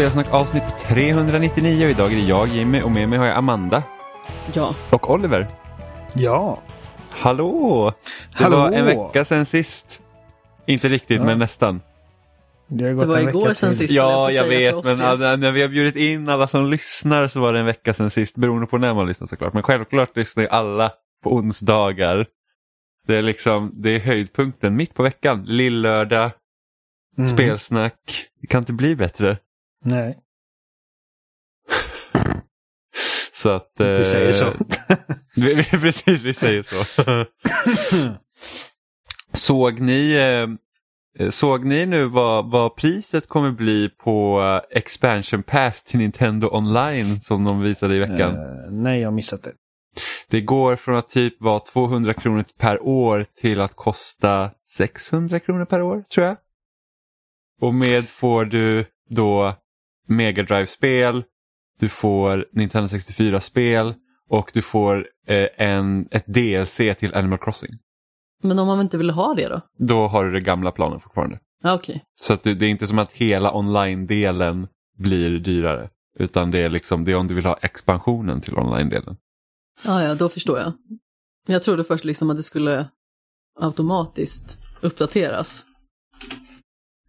Spelsnack avsnitt 399 och idag är det jag Jimmy och med mig har jag Amanda Ja. och Oliver. Ja. Hallå! Det Hallå! var en vecka sen sist. Inte riktigt Ja. men nästan. Det, har gått Det var en igår sen sist. Ja, jag vet, men alla- när vi har bjudit in alla som lyssnar så var det en vecka sen sist, beroende på när man lyssnar såklart. Men självklart lyssnar ju alla på onsdagar. Det är liksom, det är höjdpunkten mitt på veckan. Lillördag, Mm. spelsnack. Det kan inte bli bättre. Nej, Så att... vi säger så. eh, vi, vi, precis, vi säger så. såg ni, eh, såg ni nu vad, vad priset kommer bli på eh, Expansion Pass till Nintendo Online som de visade i veckan? Eh, nej, jag har missat det. Det går från att typ vara 200 kronor per år till att kosta 600 kronor per år tror jag. Och med får du då Mega Drive-spel, du får Nintendo 64-spel och du får eh, en, ett DLC till Animal Crossing. Men om man inte vill ha det då? Då har du det gamla planen fortfarande. Okej. Så att du, det är inte som att hela online-delen blir dyrare. Utan det är liksom det är om du vill ha expansionen till online-delen. Ja, ja, då förstår jag. Jag trodde först liksom att det skulle automatiskt uppdateras.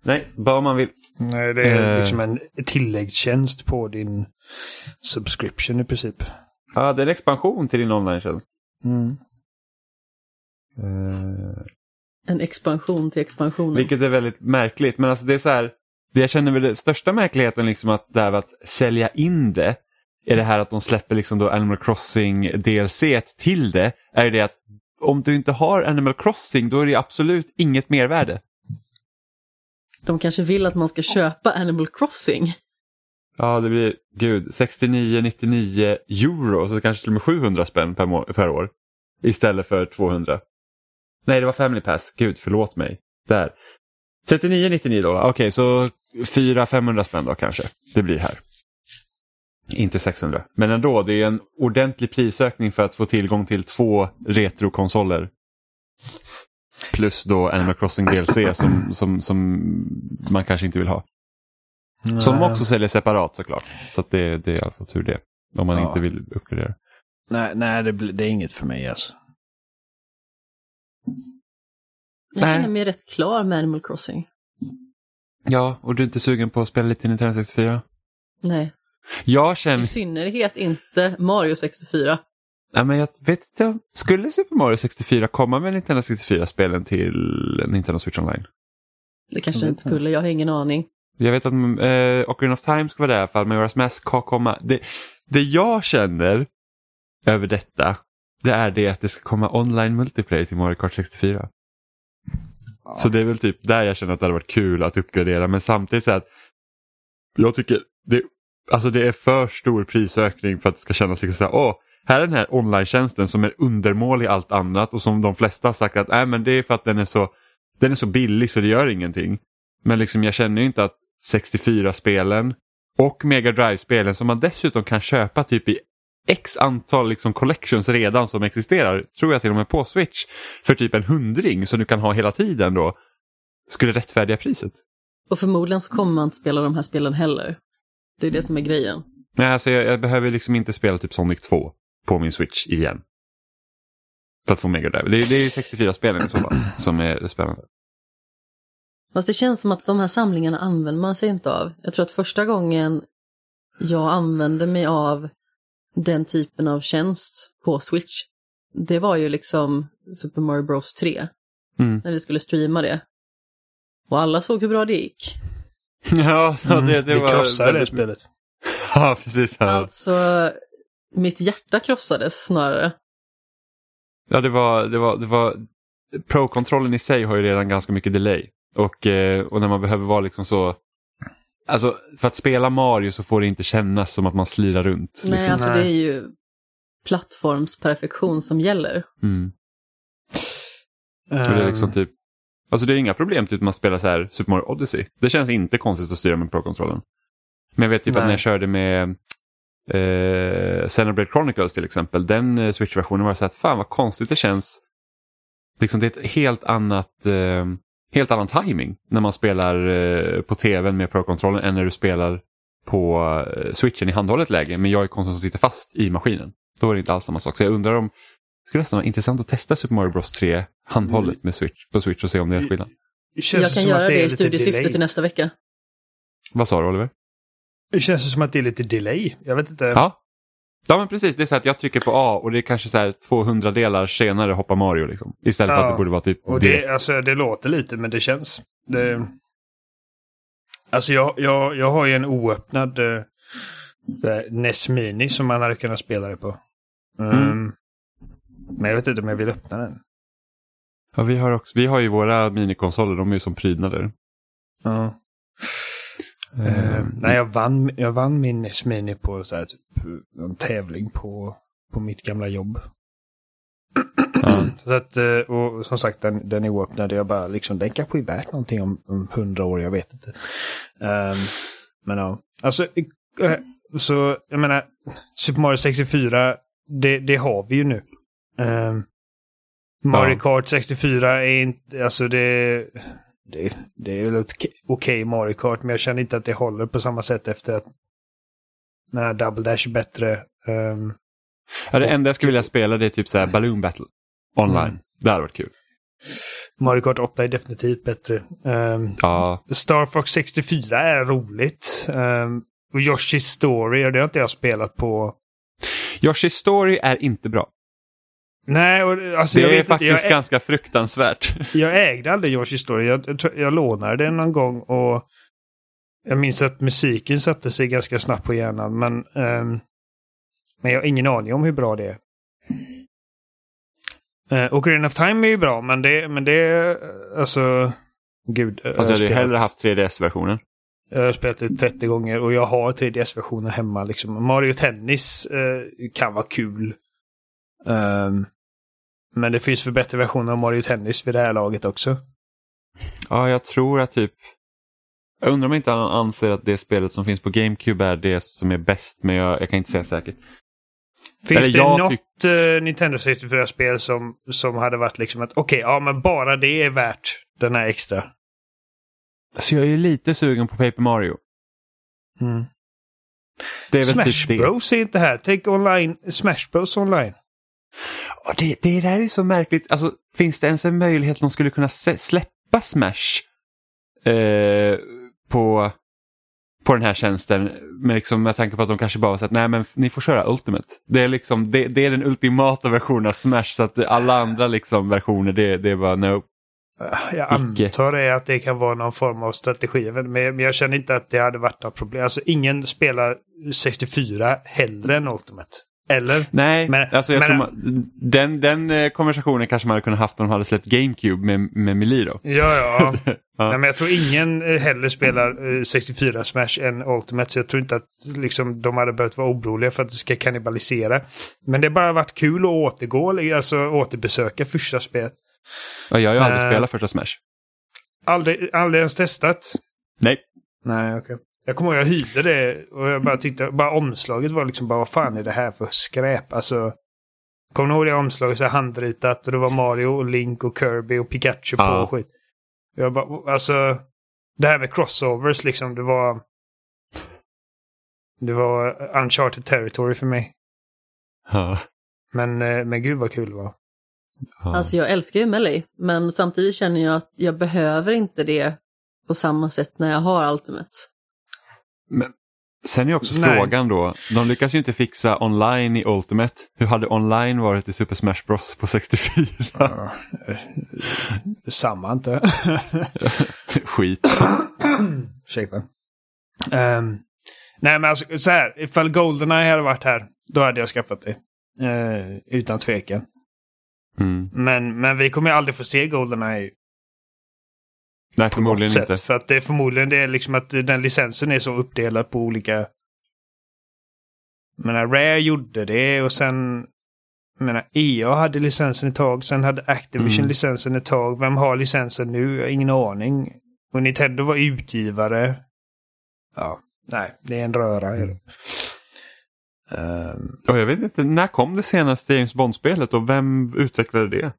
Nej, bara om man vill. Nej, det är Eh. liksom en tilläggstjänst på din subscription i princip. Ja, det är en expansion till din online-tjänst. Mm. Eh, En expansion till expansionen. vilket är väldigt märkligt. Men alltså det är så här, det jag känner väl den största märkligheten liksom att det här med att sälja in det är det här att de släpper liksom då Animal Crossing DLC till det. Är det att om du inte har Animal Crossing då är det absolut inget mervärde. De kanske vill att man ska köpa Animal Crossing. Ja, det blir gud 69-99 euro, så kanske till och med 700 spänn per, per år. Istället för 200. Nej, det var Family Pass. Gud, förlåt mig. Där. 39,99 då. Okej, så 400-500 spänn då kanske det blir här. Inte 600. Men ändå, det är en ordentlig prisökning för att få tillgång till två retrokonsoler. Plus då Animal Crossing DLC som, som, som man kanske inte vill ha. Som Nej. också säljer separat såklart. Så att det, det är i alla fall tur det. Om man Ja. inte vill uppgradera. Nej, nej det, blir- det är inget för mig alltså. Jag Nej. känner mig rätt klar med Animal Crossing. Ja, och du är inte sugen på att spela lite Nintendo 64? Nej, Jag i känner... synnerhet inte Mario 64. Nej, men jag vet inte. Skulle Super Mario 64 komma med Nintendo 64-spelen till Nintendo Switch Online? Det kanske inte skulle, jag har ingen aning. Jag vet att eh, Ocarina of Time ska vara där i alla fall, men Majora's Mask ska komma. Det, det jag känner över detta, det är det att det ska komma online multiplayer till Mario Kart 64. Så det är väl typ där jag känner att det hade varit kul att uppgradera, men samtidigt så att jag tycker det, alltså det är för stor prisökning för att det ska kännas liksom så här, åh, här är den här online-tjänsten som är undermålig i allt annat och som de flesta har sagt att nej men det är för att den är så, den är så billig så det gör ingenting. Men liksom jag känner ju inte att 64-spelen och Mega Drive-spelen som man dessutom kan köpa typ i x antal liksom collections redan som existerar, tror jag till och med på Switch, för typ en hundring som du kan ha hela tiden då, skulle rättfärdiga priset. Och förmodligen så kommer man inte spela de här spelen heller. Det är det som är grejen. Nej, alltså jag, jag behöver liksom inte spela typ Sonic 2 på min Switch igen. För att få Mega Drive. Det, är- det är ju 64-spelen i så fall som är spännande. Fast det känns som att de här samlingarna använder man sig inte av. Jag tror att första gången jag använde mig av den typen av tjänst på Switch, det var ju liksom Super Mario Bros 3, Mm. när vi skulle streama det. Och alla såg hur bra det gick. Ja, det, det Mm. Vi var krossade det spelet. Ja, precis. Alltså, mitt hjärta krossades snarare. Ja, det var, det var, det var, Pro-kontrollen i sig har ju redan ganska mycket delay. Och, eh, och när man behöver vara liksom så, alltså för att spela Mario så får det inte kännas som att man slirar runt. Nej, Liksom. alltså det är ju plattformsperfektion som gäller. Mm. Och det är liksom Ehm, typ, alltså det är inga problem typ man spelar så här Super Mario Odyssey. Det känns inte konstigt att styra med Pro-kontrollen. Men jag vet typ att när jag körde med eh, Xenoblade Chronicles till exempel, den eh, Switch-versionen var det så att fan vad konstigt det känns. Liksom det är ett helt annat, eh, helt annan timing när man spelar eh, på tvn med Pro-kontrollen än när du spelar på eh, switchen i handhållet läge men jag är konsolen som sitter fast i maskinen. Då är det inte alls samma sak. Så jag undrar om det skulle nästan vara intressant att testa Super Mario Bros 3 handhållet Mm. med switch, på switch och se om det är skillnad. Det Jag kan göra det, är i studiesyfte till nästa vecka. Vad sa du Oliver? Det känns som att det är lite delay. Jag vet inte. Ja. Ja men precis, det är så att jag trycker på A och det är kanske så här 200 delar senare hoppar Mario liksom. Istället för Ja. att det borde vara typ Och direkt. det, alltså, det låter lite, men det känns. Det... Alltså jag, jag, jag har ju en oöppnad uh, NES Mini som man hade kunnat spela det på. Mm. Um, Men jag vet inte om jag vill öppna den. Ja, vi, har också, vi har ju våra minikonsoler, de är ju som prydnader. Ja. Eh, nej, jag vann, jag vann min NES Mini på så här, typ, en tävling på, på mitt gamla jobb. ja. Så att, eh, och som sagt, den, den är oöppnad. Jag bara liksom, den kanske är värt någonting om, om hundra år, jag vet inte. Ehm, men ja, alltså, eh, så jag menar, Super Mario 64, det, det har vi ju nu. Um, Mario Ja. Kart 64 är inte, alltså det, det, det är väl ett okej okej Mario Kart, men jag känner inte att det håller på samma sätt efter att den här Double Dash är bättre. Ehm, ja, det enda jag skulle vilja spela det är typ så här Balloon Battle online. Mm. Det hade varit kul. Mario Kart 8 är definitivt bättre. Ehm, Ja, Star Fox 64 är roligt. Um, och Yoshi's Story, det har inte jag spelat på. Yoshi's Story är inte bra. Nej, och, alltså, jag Det är faktiskt inte. Ganska fruktansvärt. jag ägde aldrig Yoshi's Story. Jag, jag, lånade den någon gång och jag minns att musiken satte sig ganska snabbt på hjärnan. Men, ehm, men jag har ingen aning om hur bra det är. Uh, Ocarina of Time är ju bra, men det, men det är alltså... Gud. Fast jag hade ju hellre haft 3DS-versionen. Jag har spelat det 30 gånger och jag har 3DS-versionen hemma. Liksom. Mario Tennis eh, kan vara kul. Ehm, men det finns för bättre versioner av Mario Tennis vid det här laget också. Ja, jag tror att typ... Jag undrar om inte han anser att det spelet som finns på GameCube är det som är bäst, men jag, jag kan inte säga säkert. Finns Eller det något eh, Nintendo 64-spel som, som hade varit liksom att okej, ja men bara det är värt den här extra? Alltså jag är lite sugen på Paper Mario. Det är väl Smash typ. Bros är inte här. Tänk online, Smash Bros online. Ja, det, det där är så märkligt. Alltså, finns det ens en möjlighet att de skulle kunna släppa Smash eh, på, på den här tjänsten? Men liksom med tanke på att de kanske bara har sagt nej men ni får köra Ultimate. Det är, liksom, det, det är den ultimata versionen av Smash så att alla andra liksom, versioner det, det är bara no. Jag Icke. antar det att det kan vara någon form av strategi. Men, men jag känner inte att det hade varit något problem. Alltså ingen spelar 64 hellre än Ultimate. Eller? Nej, Men- alltså men- man, den, den eh, konversationen kanske man hade kunnat haft om de hade släppt GameCube med, med Melee då. Ja, ja. Ja. Nej, men jag tror ingen eh, hellre spelar eh, 64 Smash än Ultimate. Så jag tror inte att liksom, de hade behövt vara oroliga för att det ska kannibalisera. Men det har bara varit kul att återgå, alltså återbesöka första spelet. Ja, jag har ju aldrig Eh. spelat första Smash. Aldrig, aldrig ens testat. Nej. Nej, okej. Jag kommer ihåg jag hyrde det och jag bara tyckte, bara omslaget var liksom bara vad fan är det här för skräp? Alltså. Kommer ni ihåg det omslaget så här handritat och det var Mario och Link och Kirby och Pikachu på Ja. och skit. Jag bara, alltså. Det här med crossovers liksom, det var. Det var uncharted territory för mig. Ja. Men, eh, men gud vad kul det var. Ja. Alltså jag älskar ju Melee, men samtidigt känner jag att jag behöver inte det på samma sätt när jag har Ultimate. Men sen är också Nej. frågan då, de lyckas ju inte fixa online i Ultimate. Hur hade online varit i Super Smash Bros på 64? Ja, eh, Samma inte. Skit. Ursäkta. Ehm, nej men alltså så här, ifall Goldeneye hade varit här, då hade jag skaffat det. Eh, utan tvekan. Mm. Men, men vi kommer ju aldrig få se Goldeneye Nej, förmodligen något inte. sätt. För att det är förmodligen det är liksom att den licensen är så uppdelad på olika... Menar, Rare gjorde det och sen... Jag menar, EA hade licensen ett tag, sen hade Activision Mm. licensen ett tag. Vem har licensen nu? Jag har ingen aning. Och Nintendo var utgivare. Ja, nej, det är en röra. det. Ehm, Och jag vet inte, när kom det senaste James Bond-spelet och vem utvecklade det?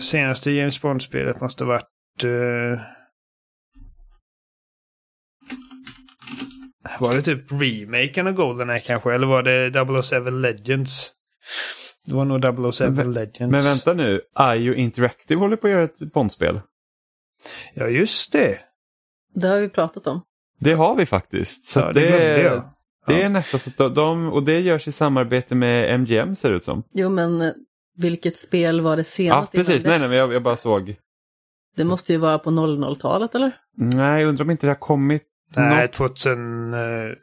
senaste James Bond-spelet måste ha varit... eh, Var det typ remaken av Goldeneye kanske? Eller var det 007 Legends? Det var nog 007 Men- Legends. Men vänta nu, IO Interactive håller på att göra ett Bondspel. Ja, just det. Det har vi pratat om. Det har vi faktiskt. Så Ja, det det, jag. det Ja. är nästan så att de- och det görs i samarbete med MGM ser det ut som. Jo, men eh, vilket spel var det Ja, senast? innan precis. Nej, nej, men jag, jag bara såg. Det måste ju vara på 00-talet, eller? Nej, jag undrar om inte det har kommit. Nej, något- 2012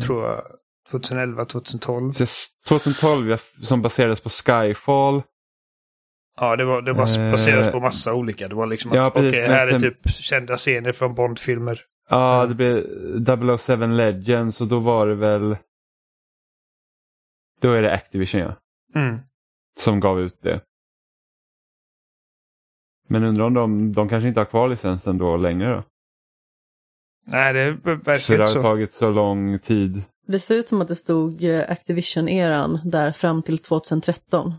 tror jag. 2011, 2012. Så 2012 jag- som baserades på Skyfall. Ja, det var, det var Eh, baserat på massa olika. Det var liksom ja, att precis. här är typ kända scener från Bond-filmer. Ja, Ja. det blev 007 Legends och då var det väl... Då är det Activision ja, Mm. som gav ut det. Men undrar om de, de kanske inte har kvar licensen då längre då? Nej, det verkar det inte har så. tagit så lång tid. Det ser ut som att det stod eh, Activision-eran där fram till 2013.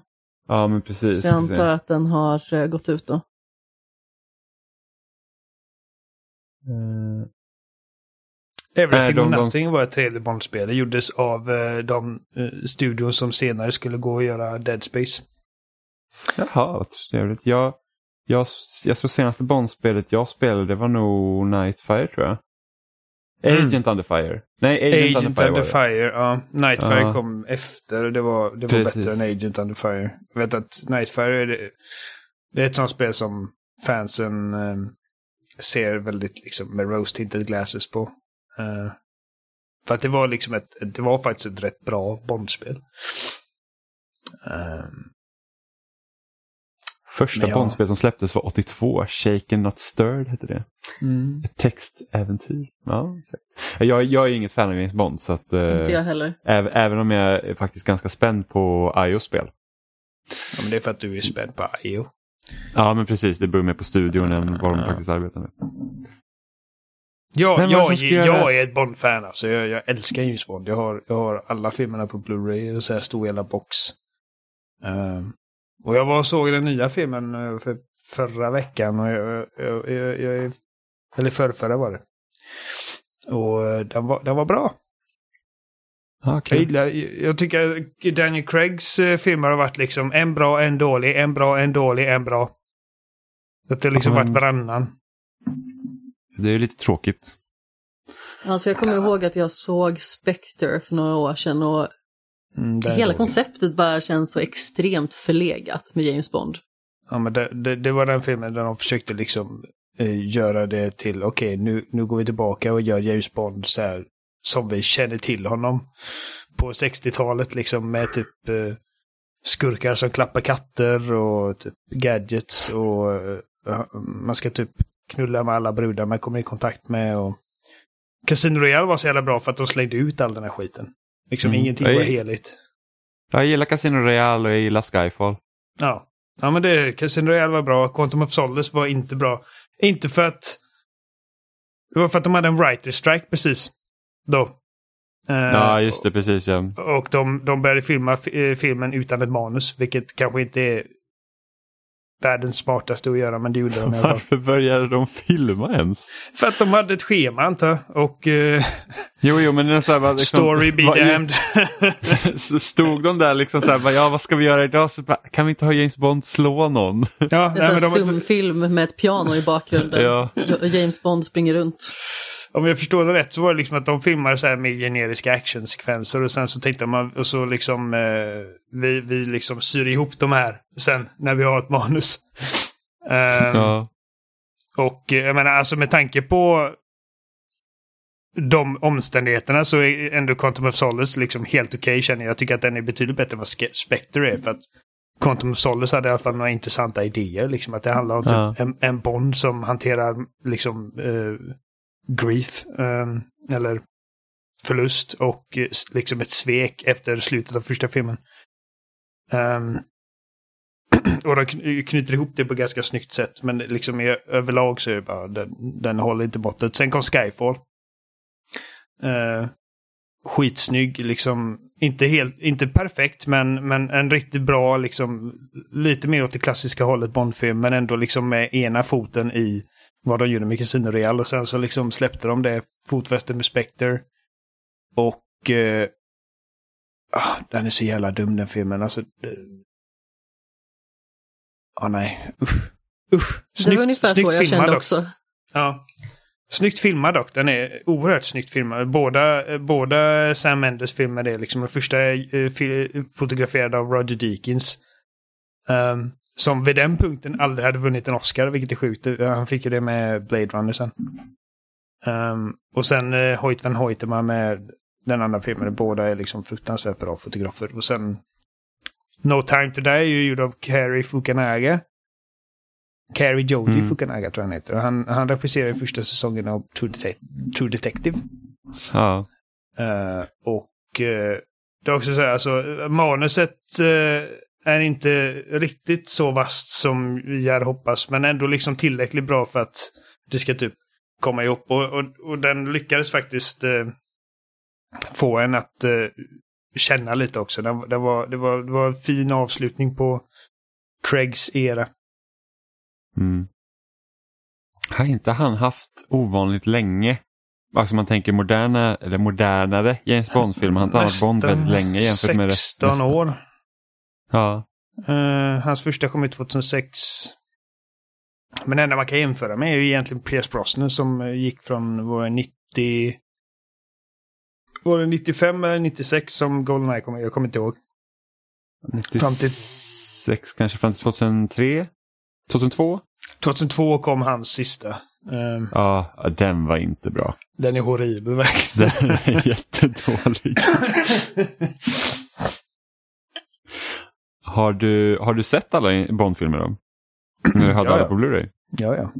Ja, men precis. Så jag antar att den har eh, gått ut då. Eh, Everything Nej, or de- de- Nothing var ett trevligt Bond-spel. Det gjordes av eh, de eh, studion som senare skulle gå och göra Dead Space. Jaha, vad trevligt. Jag, jag, jag tror senaste Bondspelet jag spelade det var nog Nightfire tror jag. Mm. Agent Under Fire. Nej, Agent, Agent Under Fire. Under. Fire, ja. Nightfire Ja. kom efter. Det var, det var Precis. bättre än Agent Under Fire. Jag vet att Nightfire är, det, det är ett sånt spel som fansen eh, ser väldigt liksom med rose tinted glasses på. Eh, för att det var liksom ett, det var faktiskt ett rätt bra Bondspel. Ehm, Första ja. Bondspel som släpptes var 82. Shaken Not Stirred hette det. Ett textäventyr. Ja, jag, jag är inget fan av James Bond så att, eh, Inte jag heller. äv, även om jag är faktiskt ganska spänd på iOS-spel. Ja, men det är för att du är spänd på IO. Ja men precis, det beror mer på studion än vad de faktiskt arbetar med. Ja, jag, jag, är ett Bond-fan alltså. Jag, jag älskar James Bond. Jag har, jag har alla filmerna på Blu-ray och så här stor jävla box. Ehm, och jag var och såg den nya filmen eh, för förra veckan. Och jag, jag, jag, jag, är- eller förrförra var det. Och eh, den var, den var bra. Ja, Jag, gillar, jag tycker Daniel Craigs eh, filmer har varit liksom en bra, en dålig, en bra, en dålig, en bra. Att det har liksom Ja, men- varit varannan. Det är lite tråkigt. Alltså jag kommer ihåg att jag såg Spectre för några år sedan och Mm, hela konceptet bara känns så extremt förlegat med James Bond. Ja, men det, det, det var den filmen där de försökte liksom eh, göra det till, okej, nu, nu går vi tillbaka och gör James Bond så här som vi känner till honom på 60-talet liksom med typ eh, skurkar som klappar katter och typ gadgets och eh, man ska typ knulla med alla brudar man kommer i kontakt med och Casino Royale var så jävla bra för att de slängde ut all den här skiten. Liksom Mm. ingenting Jag- var heligt. Jag gillar Casino Royale och jag gillar Skyfall. Ja. Ja men det, Casino Royale var bra. Quantum of Solace var inte bra. Inte för att... Det var för att de hade en writer strike precis. Då. Eh, Ja, just det, precis ja. Och de, de började filma eh, filmen utan ett manus, vilket kanske inte är världens smartaste att göra, men det gjorde de. Varför började de filma ens? För att de hade ett schema antar jag. Och eh, Jo, jo, men det så här, bara, liksom, story be damned. Så stod de där liksom så här, bara, ja vad ska vi göra idag? Så bara, kan vi inte ha James Bond slå någon? ja, Det är nej, en stumfilm med ett piano i bakgrunden. Ja. Och James Bond springer runt. Om jag förstår det rätt så var det liksom att de filmade så här med generiska actionsekvenser och sen så tänkte man och så liksom eh, vi, vi liksom syr ihop de här sen när vi har ett manus. Eh, Ja. Och eh, jag menar alltså med tanke på de omständigheterna så är ändå Quantum of Solace liksom helt okej känner jag. Jag tycker att den är betydligt bättre än vad Spectre är. För att Quantum of Solace hade i alla fall några intressanta idéer. Liksom att det handlar om typ Ja. en, en Bond som hanterar liksom eh, grief. eh, eller förlust och eh, liksom ett svek efter slutet av första filmen. Ehm, och de knyter ihop det på ett ganska snyggt sätt. Men liksom i, överlag så är det bara, den, den håller inte måttet. Sen kom Skyfall. Uh, skitsnygg, liksom inte helt, inte perfekt, men, men en riktigt bra, liksom, lite mer åt det klassiska hållet Bondfilm, men ändå liksom med ena foten i vad de gjorde med Casino Real och sen så liksom släppte de det fotfästet med Spectre. Och... Eh, ah, den är så jävla dum den filmen, alltså. Ja, ah, nej. Usch. Usch. Snyggt, det var ungefär så jag kände också. Ja. Snyggt filmad dock. Den är oerhört snyggt filmad. Båda, båda Sam Mendes filmer är liksom den första är fotograferad av Roger Deakins. Um, som vid den punkten aldrig hade vunnit en Oscar, vilket är sjukt. Han fick ju det med Blade Runner sen. Um, och sen uh, Hoyt van Hoytema med den andra filmen. Båda är liksom fruktansvärt bra fotografer. Och sen No Time To Die är ju gjord av Cary Fukunaga. Cary Jody mm. Fukunaga tror jag han heter. Han, han regisserade första säsongen av True, Det True Detective. Ja. Uh, och uh, det är också så här, alltså manuset uh, är inte riktigt så vast som vi hade hoppats, men ändå liksom tillräckligt bra för att det ska typ komma ihop. Och, och, och den lyckades faktiskt få en att känna lite också. Det, det, var, det, var, det var en fin avslutning på Craigs era. Mm. Har inte han haft ovanligt länge? Alltså man tänker moderna, eller modernare James Bond-filmer. Han har haft Bond väldigt länge jämfört med det. 16 år. Ja. Uh, hans första kom ut 2006. Men det enda man kan jämföra med är ju egentligen Pierce Brosnan som gick från var 90... Var det 95 eller 96 som Goldeneye kom? Jag kommer inte ihåg. 96 fram till... kanske fram till 2003? 2002? 2002 kom hans sista. Um, ja, den var inte bra. Den är horribel verkligen. Den är jättedålig. har, du, har du sett alla Bondfilmer då? När du hade ja, alla på Blu-ray? Ja, ja.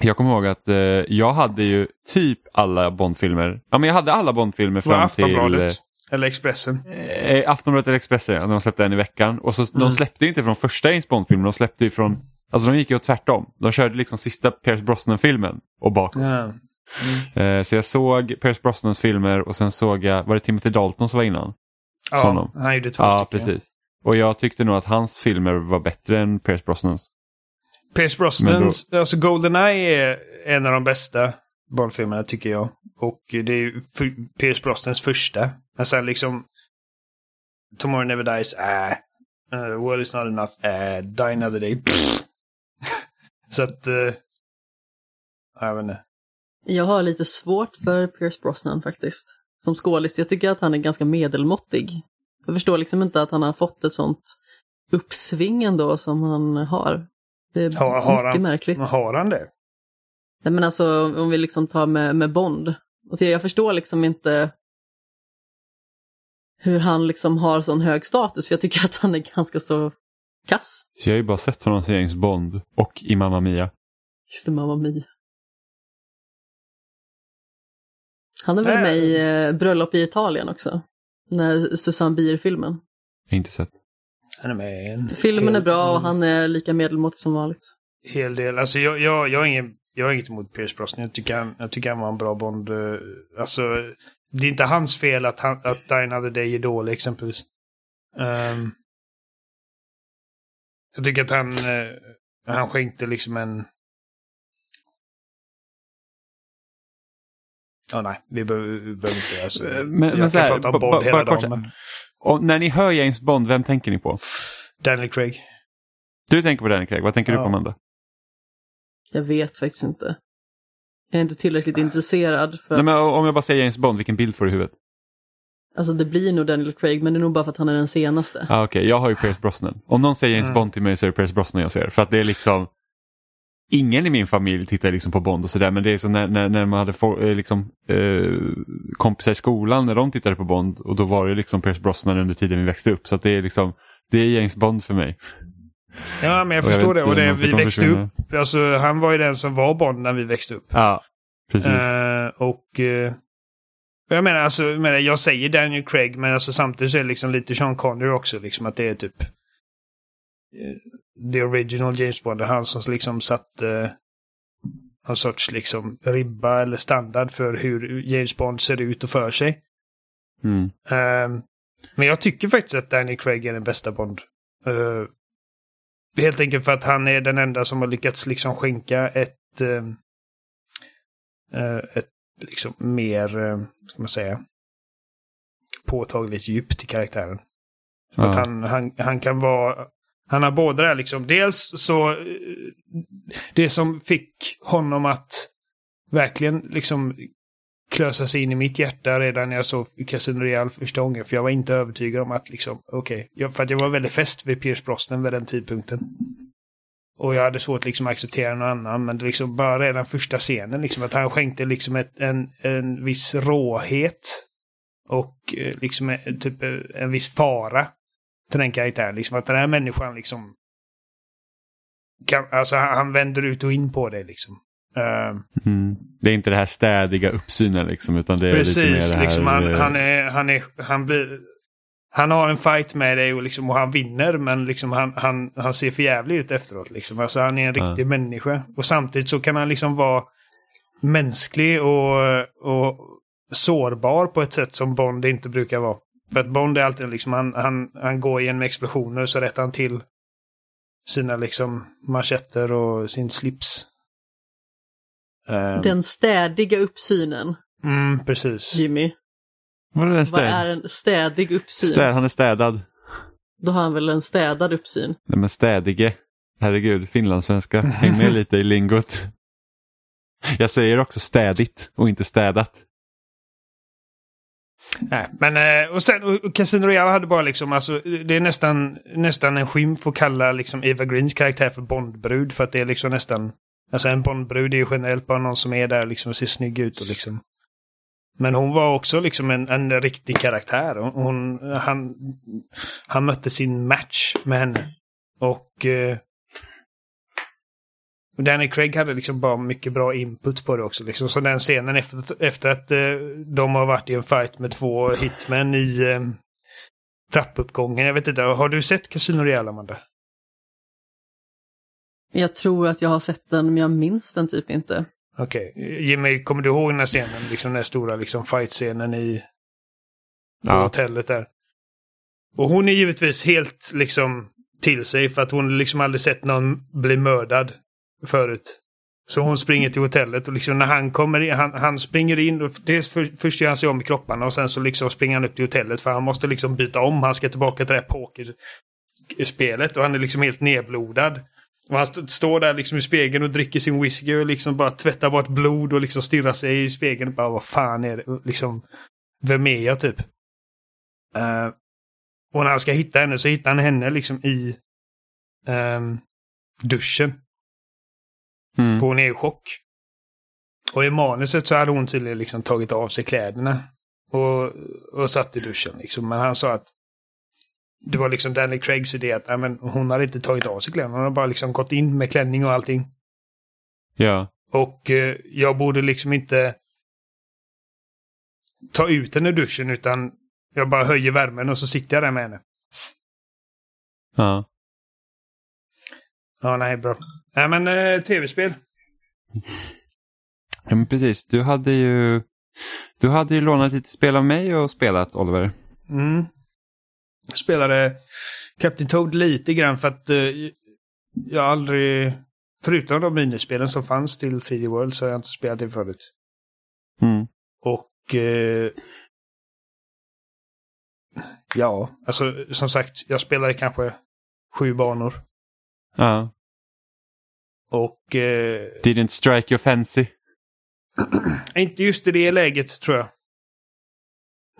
Jag kommer ihåg att eh, jag hade ju typ alla Bondfilmer. Ja, men jag hade alla Bondfilmer fram till... Eh, eller Expressen? Eh, Aftonbladet eller Expressen, ja, de släppte en i veckan. Och så, mm. De släppte inte från första James Bond-filmen, de släppte ju från... Alltså de gick ju tvärtom. De körde liksom sista Pierce Brosnan-filmen och bakåt. Mm. Mm. Eh, så jag såg Pierce Brosnans filmer och sen såg jag, var det Timothy Dalton som var innan? Ja, Honom? han gjorde två ja, stycken. precis. Och jag tyckte nog att hans filmer var bättre än Pierce Brosnans. Pierce Brosnans, då... alltså Goldeneye är en av de bästa Bondfilmerna tycker jag. Och det är Pierce Brosnans första. Men sen liksom Tomorrow Never Dies, äh. Uh, World is not enough, äh. Die Another Day, Så att... Uh, jag vet inte. Jag har lite svårt för Pierce Brosnan faktiskt. Som skådis. Jag tycker att han är ganska medelmåttig. Jag förstår liksom inte att han har fått ett sånt uppsving ändå som han har. Det är har, har mycket han, märkligt. Har han det? Nej men alltså om vi liksom tar med, med Bond. Alltså, jag förstår liksom inte hur han liksom har sån hög status, för jag tycker att han är ganska så kass. Så jag har ju bara sett honom som James Bond och i Mamma Mia. Just det, Mamma Mia. Han är väl med i eh, Bröllop i Italien också? När Susanne Bier-filmen. Inte sett. Han är med en Filmen är bra och han är lika medelmåttig som vanligt. Hel del. Alltså jag, jag, jag, har, ingen, jag har inget emot Pierce Brosnan. Jag tycker, han, jag tycker han var en bra Bond. Eh, alltså, det är inte hans fel att, han, att Die Another Day är dålig exempelvis. Um, jag tycker att han, uh, han skänkte liksom en... Ja, oh, nej, vi behöver, inte... Alltså, men, jag men kan här, prata om Bond hela dagen. Men... Och när ni hör James Bond, vem tänker ni på? Daniel Craig. Du tänker på Daniel Craig, vad tänker ja. du på Amanda? Jag vet faktiskt inte. Jag är inte tillräckligt intresserad. För Nej, men om jag bara säger James Bond, vilken bild får du i huvudet? Alltså det blir nog Daniel Craig, men det är nog bara för att han är den senaste. Ah, Okej, okay. jag har ju Pierce Brosnan. Om någon säger James mm. Bond till mig så är det Pierce Brosnan jag ser. För att det är liksom Ingen i min familj tittar liksom på Bond och sådär men det är så när, när, när man hade for, eh, liksom, eh, kompisar i skolan när de tittade på Bond och då var det liksom Pierce Brosnan under tiden vi växte upp. Så det är liksom Det är James Bond för mig. Ja men jag förstår jag det och det, vi växte upp. Alltså han var ju den som var Bond när vi växte upp. Ja, Precis. Uh, och uh, jag menar, alltså, jag, menar, jag säger Daniel Craig, men alltså, samtidigt så är det liksom lite Sean Connery också. Liksom, att det är typ the original James Bond. Det är han som liksom satt uh, någon sorts liksom ribba eller standard för hur James Bond ser ut och för sig. Mm. Ehm, men jag tycker faktiskt att Danny Craig är den bästa Bond. Uh, helt enkelt för att han är den enda som har lyckats liksom skänka ett, eh, ett liksom mer, uh, ska man säga, påtagligt djup till karaktären. Ja. Att han, han, han kan vara... Han har båda det här liksom. Dels så... Eh, det som fick honom att verkligen liksom klösa sig in i mitt hjärta redan när jag såg Casino Real första gången. För jag var inte övertygad om att liksom, okej. Okay, för att jag var väldigt fäst vid Pierce Brosnan vid den tidpunkten. Och jag hade svårt liksom att acceptera någon annan. Men det liksom bara redan första scenen, liksom att han skänkte liksom ett, en, en viss råhet. Och eh, liksom typ eh, en viss fara till den karaktären. Liksom att den här människan liksom... Kan, alltså han, vänder ut och in på det liksom. Ehm, Mm. Det är inte det här städiga uppsynen liksom utan det är lite mer precis, det här... liksom han, han är... Han är... Han blir... Han har en fight med dig och, liksom, och han vinner men liksom han, han, han ser för jävlig ut efteråt. Liksom. Alltså han är en Ja. riktig människa. Och samtidigt så kan han liksom vara mänsklig och, och sårbar på ett sätt som Bond inte brukar vara. För att Bond är alltid liksom, han, han, han går genom explosioner så rättar han till sina liksom manschetter och sin slips. Ehm, Den städiga uppsynen, mm, precis. Jimmy. Det en Vad är en städig uppsyn? Städ, han är städad. Då har han väl en städad uppsyn? Nej men städige. Herregud, finlandssvenska. Häng med lite i lingot. Jag säger också städigt och inte städat. Nej, men eh, och sen och Casino Royale hade bara liksom, alltså det är nästan, nästan en skymf att kalla liksom Eva Greens karaktär för Bondbrud för att det är liksom nästan, alltså en Bondbrud är ju generellt bara någon som är där liksom och ser snygg ut och liksom. Men hon var också liksom en, en riktig karaktär. Hon, hon, han, han mötte sin match med henne. Och eh, och Danny Craig hade liksom bara mycket bra input på det också. Liksom. Så den scenen efter, efter att eh, de har varit i en fight med två hitmen i eh, trappuppgången. Jag vet inte, har du sett Casino Royale, Amanda? Jag tror att jag har sett den, men jag minns den typ inte. Okej. Jimmy, kommer du ihåg den här scenen? Liksom den här stora liksom, fight-scenen i på Ja. hotellet där. Och hon är givetvis helt liksom till sig för att hon liksom aldrig sett någon bli mördad förut. Så hon springer till hotellet och liksom när han kommer in, han, han springer in och dels för, först gör han sig om i kropparna och sen så liksom springer han upp till hotellet för han måste liksom byta om. Han ska tillbaka till det här pokerspelet och han är liksom helt nedblodad. Och han st- står där liksom i spegeln och dricker sin whisky och liksom bara tvättar bort blod och liksom stirrar sig i spegeln och bara vad fan är det? Liksom, vem är jag typ? Uh, och när han ska hitta henne så hittar han henne liksom i um, duschen. Mm. För hon är i chock. Och i manuset så hade hon tydligen liksom tagit av sig kläderna. Och, och satt i duschen liksom. Men han sa att det var liksom Danny Craigs idé att men hon hade inte tagit av sig kläderna. Hon har bara liksom gått in med klänning och allting. Ja. Och eh, jag borde liksom inte ta ut henne ur duschen utan jag bara höjer värmen och så sitter jag där med henne. ja. Ja, nej, bra. Nej, men eh, tv-spel. Ja men precis, du hade ju du hade ju lånat lite spel av mig och spelat Oliver. Mm. Jag spelade Captain Toad lite grann för att eh, jag aldrig... Förutom de minispelen som fanns till 3D World så har jag inte spelat det förut. Mm. Och... Eh, ja, alltså som sagt, jag spelade kanske sju banor. Ja. Och... Eh, Didn't strike your fancy. Inte just i det läget tror jag.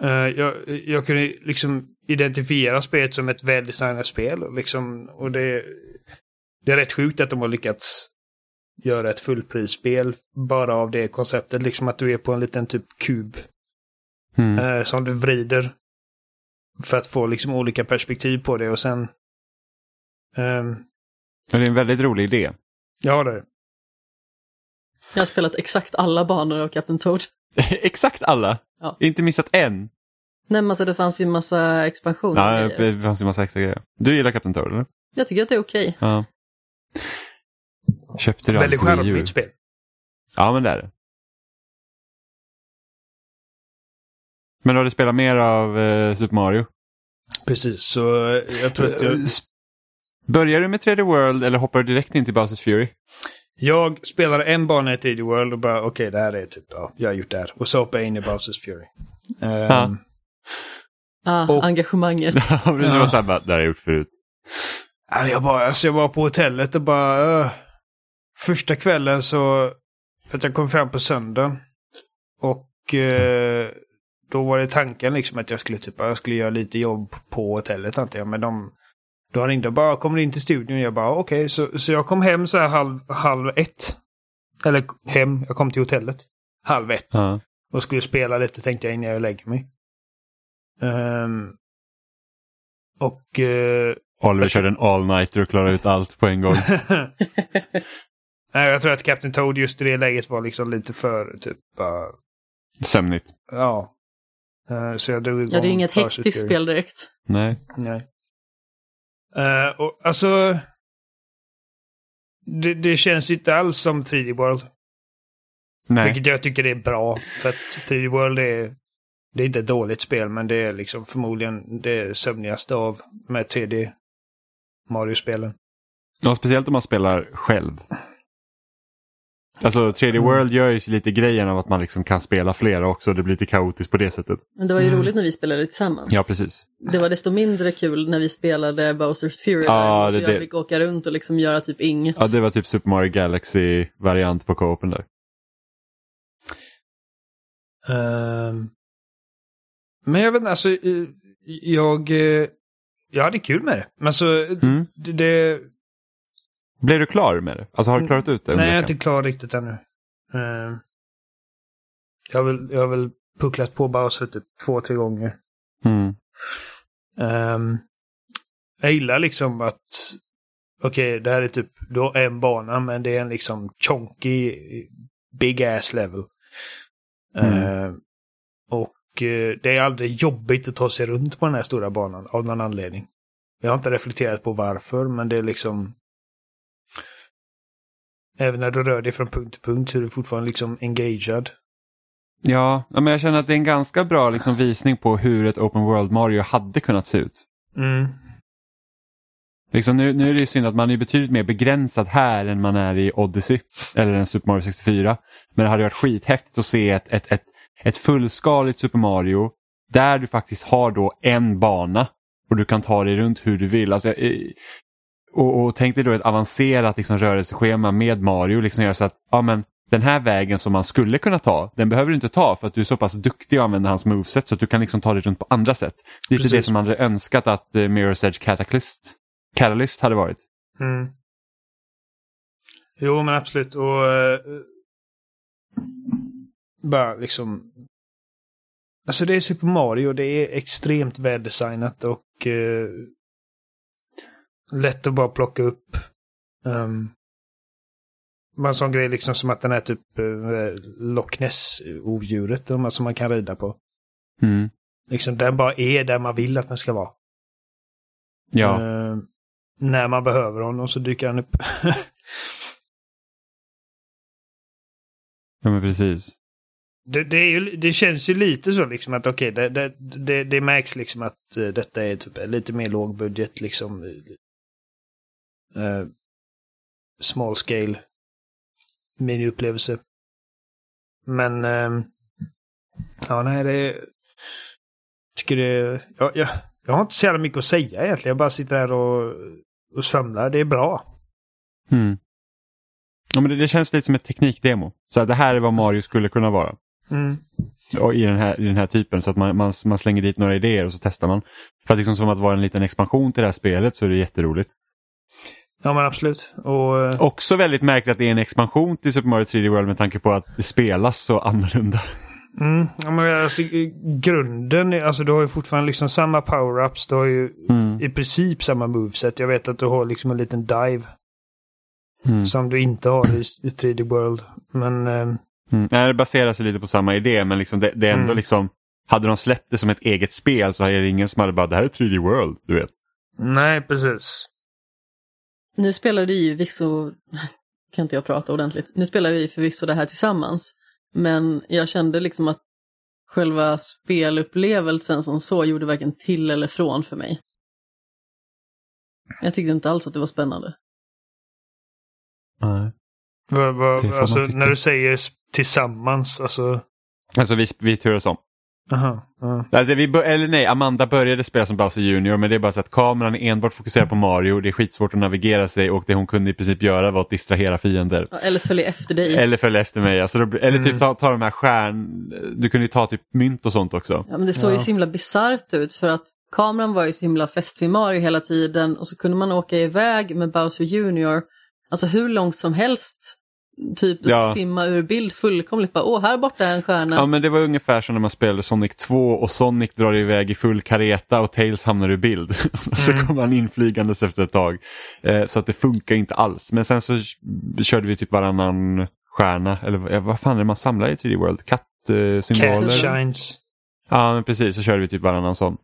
Eh, jag, jag kunde liksom identifiera spelet som ett väldesignat spel. Och, liksom, och det, det är rätt sjukt att de har lyckats göra ett fullprisspel bara av det konceptet. Liksom att du är på en liten typ kub Mm. eh, som du vrider. För att få liksom olika perspektiv på det och sen... Och det är en väldigt rolig idé. ja, det. Jag har spelat exakt alla banor av Captain Toad. Exakt alla. Ja. Inte missat en. Nej men alltså det fanns ju en massa expansioner. Ja, det fanns ju massa extra grejer. Du gillar Captain Toad eller? Jag tycker att det är okej. Ja. Köpte du Väldigt charmigt spel. Ja men det är det. Men har du spelat mer av eh, Super Mario? Precis, så jag tror att jag, S- Börjar du med 3D World eller hoppar du direkt in till Bowsers Fury? jag spelade en bana i 3D World och bara okej, det här är typ, ja, jag har gjort det här. Och så hoppade jag in i Bowsers Fury. Ja. Ah, Och- engagemanget. det var så här, bara, det har jag gjort förut. Jag, bara, alltså jag var på hotellet och bara... Uh, första kvällen så... För att jag kom fram på söndagen. Och eh, då var det tanken liksom att jag skulle typ, jag skulle göra lite jobb på hotellet antar jag. Men de... Då ringde och bara, kommer in till studion? Jag bara, okej. Så, så jag kom hem så här halv, halv ett. Eller hem, jag kom till hotellet. Halv ett. Ja. Och skulle spela lite tänkte jag innan jag lägger mig. Ehm, och... eh, Oliver körde en all-nighter och klarade ut allt på en gång. Nej, jag tror att Captain Toad just i det läget var liksom lite för typ bara... Sömnigt. ja. Eh, så jag drog igång Ja, det är inget hektiskt spel direkt. Nej. Nej. Eh, och alltså... Det, det känns inte alls som 3D World. Nej. Vilket jag tycker är bra. För att 3D World är... Det är inte ett dåligt spel, men det är liksom förmodligen det sömnigaste av här 3D Mario-spelen. Ja, speciellt om man spelar själv. Alltså 3D World gör ju lite grejen av att man liksom kan spela flera också. Det blir lite kaotiskt på det sättet. Men det var ju Mm. roligt när vi spelade tillsammans. Ja, precis. Det var desto mindre kul när vi spelade Bowsers Fury Ja, där det- och jag det- fick åka runt och liksom göra typ inget. Ja, det var typ Super Mario Galaxy-variant på co-open där. Ehm, men jag vet inte, alltså eh, jag, eh, jag hade kul med det. Men alltså, Mm. det, det, Blev du klar med det? Alltså har du klarat ut det? nej jag är inte klar riktigt ännu. Ehm, jag, har väl, jag har väl pucklat på Bowser typ två, tre gånger. Mm. Ehm, jag gillar liksom att okej, det här är typ, du har en bana men det är en liksom chonky big ass level. Mm. Ehm, och eh, det är aldrig jobbigt att ta sig runt på den här stora banan av någon anledning. Jag har inte reflekterat på varför, men det är liksom... Även när du rör dig från punkt till punkt så är du fortfarande liksom engagerad. Ja, men jag känner att det är en ganska bra liksom, visning på hur ett Open World Mario hade kunnat se ut. Mm. Liksom, nu, nu är det ju synd att man är betydligt mer begränsad här än man är i Odyssey eller en Super Mario 64. Men det hade varit skithäftigt att se ett, ett, ett, ett fullskaligt Super Mario där du faktiskt har då en bana och du kan ta dig runt hur du vill. Alltså, eh, och, och tänk dig då ett avancerat liksom, rörelseschema med Mario. Liksom göra så att ja, men, den här vägen som man skulle kunna ta, den behöver du inte ta för att du är så pass duktig att använda hans moveset så att du kan liksom ta dig runt på andra sätt. Lite Precis. det som man hade önskat att eh, Mirror's Edge Cataclysm Catalyst hade varit. Mm. Jo, men absolut. Och eh, bara liksom... Alltså det är Super Mario. Det är extremt väldesignat och eh, lätt att bara plocka upp. Um, en sån grej liksom som att den här typ uh, Loch Ness-odjuret som man kan rida på. Mm. Liksom den bara är där man vill att den ska vara. Ja, Eh, när man behöver honom så dyker han upp. ja, men precis. Det, det, är ju, det känns ju lite så liksom att okej, det, det, det, det märks liksom att eh, detta är typ lite mer lågbudget liksom. Uh, small scale miniupplevelse. Men ehm, ja, nej, det tycker det, ja, jag, jag har inte så jävla mycket att säga egentligen. Jag bara sitter här och, och svamlar. Det är bra. Mm. Ja, men det, det känns lite som ett teknikdemo. Så att det här är vad Mario skulle kunna vara. Mm. Och i, den här, I den här typen så att man, man, man slänger dit några idéer och så testar man. För att liksom som att vara en liten expansion till det här spelet så är det jätteroligt. Ja, men absolut. Och, eh, Också väldigt märkligt att det är en expansion till Super Mario 3D World med tanke på att det spelas så annorlunda. Mm, ja, men alltså, grunden, är- alltså du har ju fortfarande liksom samma power-ups. Du har ju Mm. i princip samma moveset. Jag vet att du har liksom en liten dive Mm. som du inte har i, i 3D World. Men ehm, Mm. Nej, det baserar sig lite på samma idé men liksom det, det är ändå Mm. liksom Hade de släppt det som ett eget spel så är det ingen som hade bara det här är 3D World, du vet. nej, precis. Nu spelar vi ju förvisso, kan inte jag prata ordentligt, nu spelar vi förvisso det här tillsammans. Men jag kände liksom att själva spelupplevelsen som så gjorde varken till eller från för mig. Jag tyckte inte alls att det var spännande. Nej. Får man alltså, när du säger tillsammans, alltså... Alltså vi, vi turas om. Aha, ja. Alltså, vi, eller nej, Amanda började spela som Bowser Junior men det är bara så att kameran är enbart fokuserad på Mario. Det är skitsvårt att navigera sig och det hon kunde i princip göra var att distrahera fiender. Eller följa efter dig. Eller följa efter mig. Alltså, då, eller typ Mm. ta, ta de här stjärn... Du kunde ju ta typ mynt och sånt också. Ja, men det såg ju Ja. så himla bisarrt ut för att kameran var ju så himla fäst vid Mario hela tiden och så kunde man åka iväg med Bowser Junior, alltså hur långt som helst, typ Ja. simma ur bild fullkomligt bara åh här borta är en stjärna. Ja men det var ungefär som när man spelade Sonic 2 och Sonic drar iväg i full kareta och Tails hamnar i bild. och så Mm. kommer han inflygandes efter ett tag. Eh, så att det funkar inte alls. Men sen så körde vi typ varannan stjärna, eller eh, vad fan är det man samlar i 3D World? Kattsymboler? Cat Symboler. shines. ja men precis, så körde vi typ varannan sån.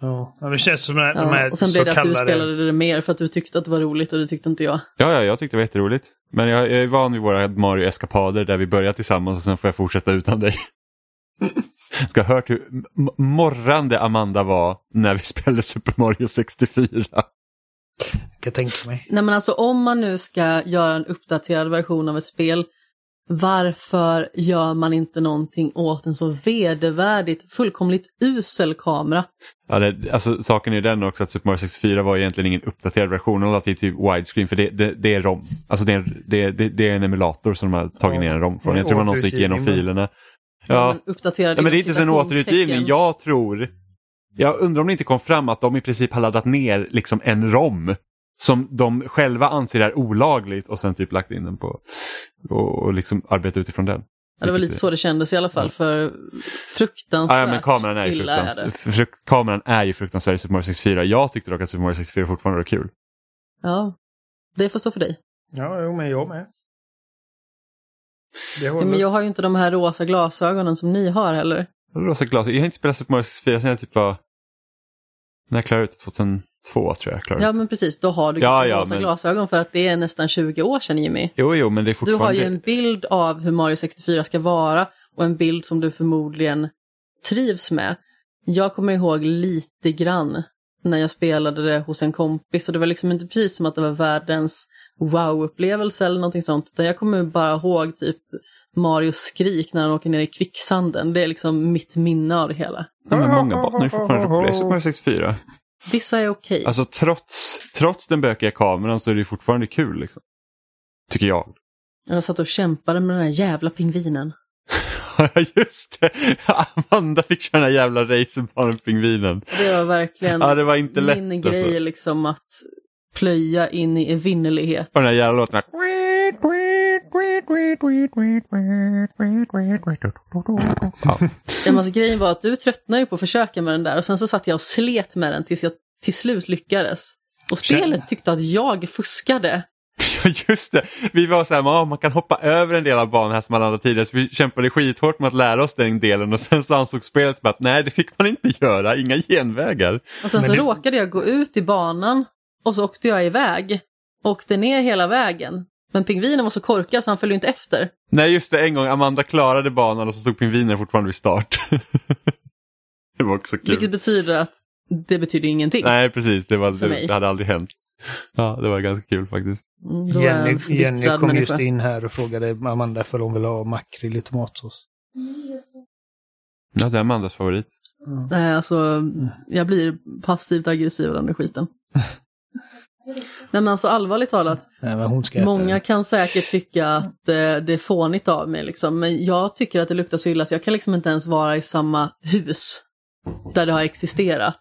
Ja, det känns som här, de här Ja, och sen blev det att du kallade... spelade det mer för att du tyckte att det var roligt och det tyckte inte jag. Ja, ja, jag tyckte det var jätteroligt. Men jag, jag är van vid våra Mario-eskapader där vi börjar tillsammans och sen får jag fortsätta utan dig. Ska ha hört hur morrande Amanda var när vi spelade Super Mario 64. Jag kan tänka mig. Nej men alltså om man nu ska göra en uppdaterad version av ett spel, varför gör man inte någonting åt en så vedervärdigt, fullkomligt usel kamera? Ja, det, alltså, saken är den också att Super Mario 64 var egentligen ingen uppdaterad version. De la till typ widescreen för det, det, det är ROM. Alltså det är, en- det, det, det är en emulator som de har tagit Ja, ner en ROM från. Jag tror man någonsin gick igenom filerna. Ja, Ja, men det är inte en återutgivning. Jag tror, jag undrar om det inte kom fram att de i princip har laddat ner liksom en ROM som de själva anser är olagligt och sen typ lagt in den på och, och liksom arbetat utifrån den. Ja, det var lite så det kändes i alla fall för fruktansvärt ja, men kameran är ju illa fruktans är det. Kameran är ju fruktansvärd i Super Mario 64. Jag tyckte dock att Super Mario 64 fortfarande var kul. Ja, det får stå för dig. Ja, jo, men jag med. Ja, men jag har ju inte de här rosa glasögonen som ni har heller. Rosa glasögon? Jag har inte spelat Super Mario 64 sen jag typ var... När jag klarade ut 2000 två tror jag. Klarade. Ja men precis, då har du ja, liksom ja, men... glasögon för att det är nästan 20 år sedan Jimmy. Jo, jo, men det är fortfarande... Du har ju en bild av hur Mario 64 ska vara och en bild som du förmodligen trivs med. Jag kommer ihåg lite grann när jag spelade det hos en kompis och det var liksom inte precis som att det var världens wow-upplevelse eller någonting sånt. Utan jag kommer bara ihåg typ Marios skrik när han åker ner i kvicksanden. Det är liksom mitt minne av det hela. Ja, men många banor är fortfarande roliga i Super 64. Vissa är okej. Alltså trots, trots den bökiga kameran så är det fortfarande kul liksom. Tycker jag. Jag satt och kämpade med den här jävla pingvinen. Ja just det! Amanda fick köra den här jävla racerbanan-pingvinen. Det var verkligen Ja det var inte lätt min alltså. grej liksom att plöja in i evinnerlighet. Och den här jävla låten. här- Ja. Ja, men alltså, grejen var att du tröttnade ju på att försöka med den där och sen så satt jag och slet med den tills jag till slut lyckades. Och spelet tyckte att jag fuskade. Ja just det, vi var så här, "Ja, man kan hoppa över en del av banan här som alla andra tidigare så vi kämpade skithårt med att lära oss den delen och sen så ansåg spelet som att nej det fick man inte göra, inga genvägar. Och sen Men så det- råkade jag gå ut i banan och så åkte jag iväg. Åkte ner hela vägen. Men pingvinen var så korkad så han följde inte efter. Nej just det, en gång Amanda klarade banan och så stod pingvinen fortfarande vid start. det var också kul. Vilket betyder att det betyder ingenting. Nej precis, det, var, det, det hade aldrig hänt. Ja, det var ganska kul faktiskt. Mm, Jenny, Jenny kom människa. just in här och frågade Amanda för hon vill ha makrill i tomatsås. Ja, det är Amandas favorit. Nej, alltså jag blir passivt aggressiv av den skiten. Nej men alltså allvarligt talat, Nej, äta många den. kan säkert tycka att eh, det är fånigt av mig liksom, men jag tycker att det luktar så illa så jag kan liksom inte ens vara i samma hus där det har existerat.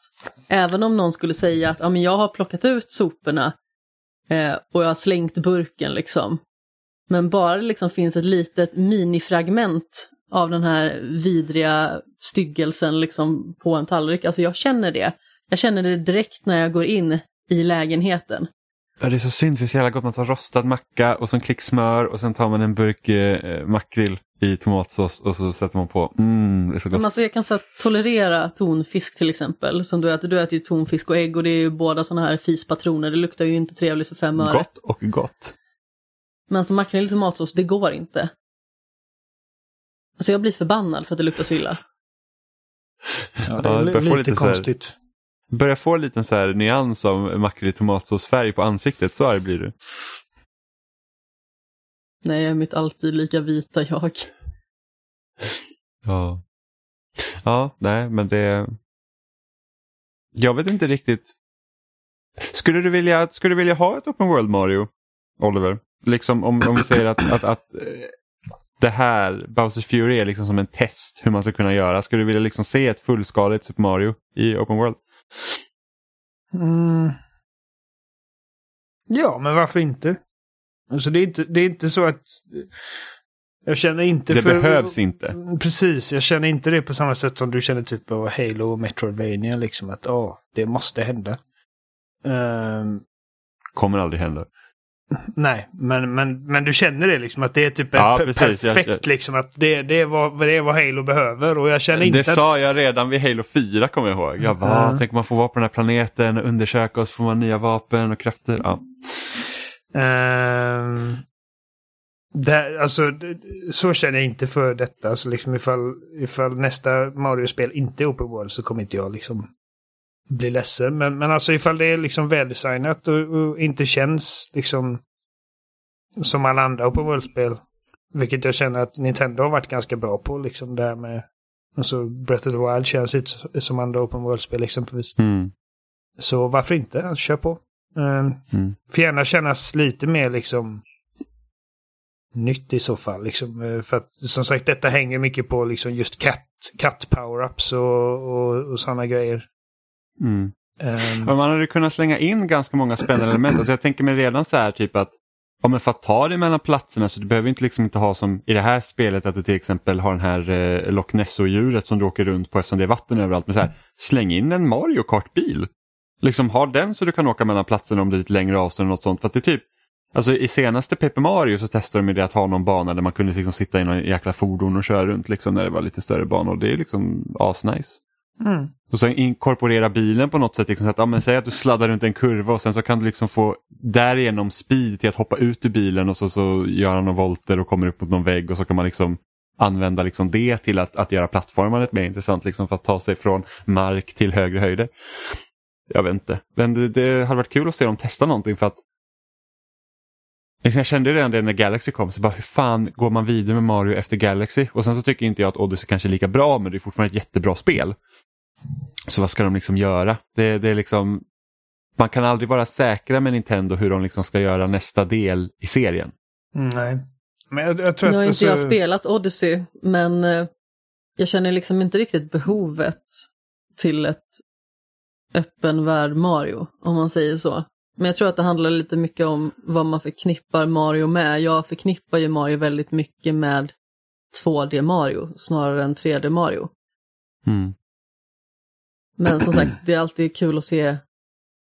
Även om någon skulle säga att ja, men jag har plockat ut soporna eh, och jag har slängt burken liksom. Men bara det liksom finns ett litet minifragment av den här vidriga styggelsen liksom på en tallrik, alltså jag känner det. Jag känner det direkt när jag går in i lägenheten. Ja, det är så synd för det är så jävla gott. Man tar rostad macka och så en klick smör och sen tar man en burk eh, makrill i tomatsås och så sätter man på. Mm, det är så Men gott. alltså jag kan så här, tolerera tonfisk till exempel, som du äter. Du äter ju tonfisk och ägg och det är ju båda sådana här fispatroner. Det luktar ju inte trevligt för fem öre. Gott och gott. Men som makrill i tomatsås, det går inte. Alltså jag blir förbannad för att det luktar så illa. Ja, det Ja, är det börjar li- få lite lite så här- konstigt. Börjar få en liten så här nyans av makrill tomatsåsfärg på ansiktet, så arg blir du. Nej, jag är mitt alltid lika vita jag. Ja. Ja, nej, men det... Jag vet inte riktigt. Skulle du vilja, skulle du vilja ha ett Open World Mario, Oliver? Liksom om, om vi säger att, att, att eh, det här, Bowsers Fury, är liksom som en test hur man ska kunna göra. Skulle du vilja liksom se ett fullskaligt Super Mario i Open World? Mm. Ja, men varför inte? Alltså det är inte, det är inte så att... Jag känner inte Det för... behövs inte. Precis, jag känner inte det på samma sätt som du känner typ av Halo och Metroidvania liksom att ja, det måste hända. Ehm, Kommer aldrig hända. Nej, men, men, men du känner det liksom att det är typ Ja, precis, jag- perfekt liksom att det, det, är vad, det är vad Halo behöver och jag känner inte Det att... sa jag redan vid Halo 4 kommer jag ihåg. Jag bara. "Ah, tänk man får vara på den här planeten och undersöka och så får man nya vapen och krafter. Ja. Ehm, det, alltså, så känner jag inte för detta. Alltså, liksom ifall, ifall nästa Mario-spel inte är open world så kommer inte jag liksom bli ledsen. Men, men alltså ifall det är liksom väldesignat och, och inte känns liksom som alla andra open world-spel. Vilket jag känner att Nintendo har varit ganska bra på. Liksom det här med alltså Breath of the Wild känns inte som andra open world-spel exempelvis. Mm. Så varför inte? Alltså, kör på. Ehm, Mm. Får gärna kännas lite mer liksom nytt i så fall. Liksom. Eh, För att som sagt detta hänger mycket på liksom just cat, cat power-ups och, och, och sådana grejer. Mm. Men man hade kunnat slänga in ganska många spännande element. Alltså jag tänker mig redan så här typ att Ja, men för att ta dig mellan platserna så du behöver inte liksom inte ha som i det här spelet att du till exempel har den här eh, Loch Nesso-djuret som du åker runt på eftersom det är vatten överallt. Men så här, släng in en Mario Kart-bil. Liksom ha den så du kan åka mellan platserna om det är lite längre avstånd eller något sånt. För att det typ, alltså i senaste Paper Mario så testade de det att ha någon bana där man kunde liksom sitta i någon jäkla fordon och köra runt liksom när det var lite större banor. Det är liksom asnice mm. Och sen inkorporera bilen på något sätt. Liksom så att, ja, men säg att du sladdar runt en kurva och sen så kan du liksom få därigenom speed till att hoppa ut ur bilen och så, så gör han några volter och kommer upp mot någon vägg och så kan man liksom använda liksom det till att, att göra plattformandet mer intressant liksom för att ta sig från mark till högre höjder. Jag vet inte, men det, det hade varit kul att se dem testa någonting för att jag kände redan det när Galaxy kom, så bara hur fan går man vidare med Mario efter Galaxy? Och sen så tycker inte jag att Odyssey kanske är lika bra, men det är fortfarande ett jättebra spel. Så vad ska de liksom göra? Det, det är liksom, man kan aldrig vara säkra med Nintendo hur de liksom ska göra nästa del i serien. Nej. Men jag, jag tror Nu har att... inte jag alltså- spelat Odyssey, men eh, jag känner liksom inte riktigt behovet till ett öppen värld Mario, om man säger så. Men jag tror att det handlar lite mycket om vad man förknippar Mario med. Jag förknippar ju Mario väldigt mycket med 2D Mario snarare än 3D Mario. Mm. Men som sagt, det är alltid kul att se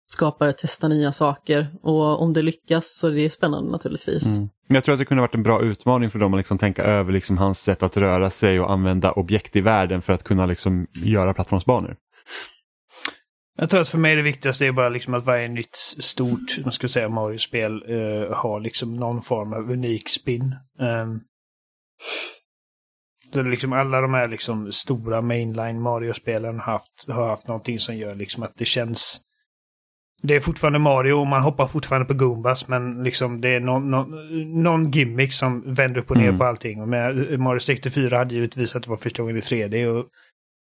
skapare testa nya saker och om det lyckas så är det spännande naturligtvis. Mm. Men jag tror att det kunde varit en bra utmaning för dem att liksom tänka över liksom hans sätt att röra sig och använda objekt i världen för att kunna liksom göra plattformsbanor. Jag tror att för mig det viktigaste är bara liksom att varje nytt stort, man ska säga Mario-spel, eh, har liksom någon form av unik spin. Um, det är liksom alla de här liksom stora mainline Mario-spelen har haft, har haft någonting som gör liksom att det känns... Det är fortfarande Mario och man hoppar fortfarande på Goombas men liksom det är någon, någon, någon gimmick som vänder upp och ner Mm. på allting. Och med, Mario 64 hade givetvis att det var första gången i 3D och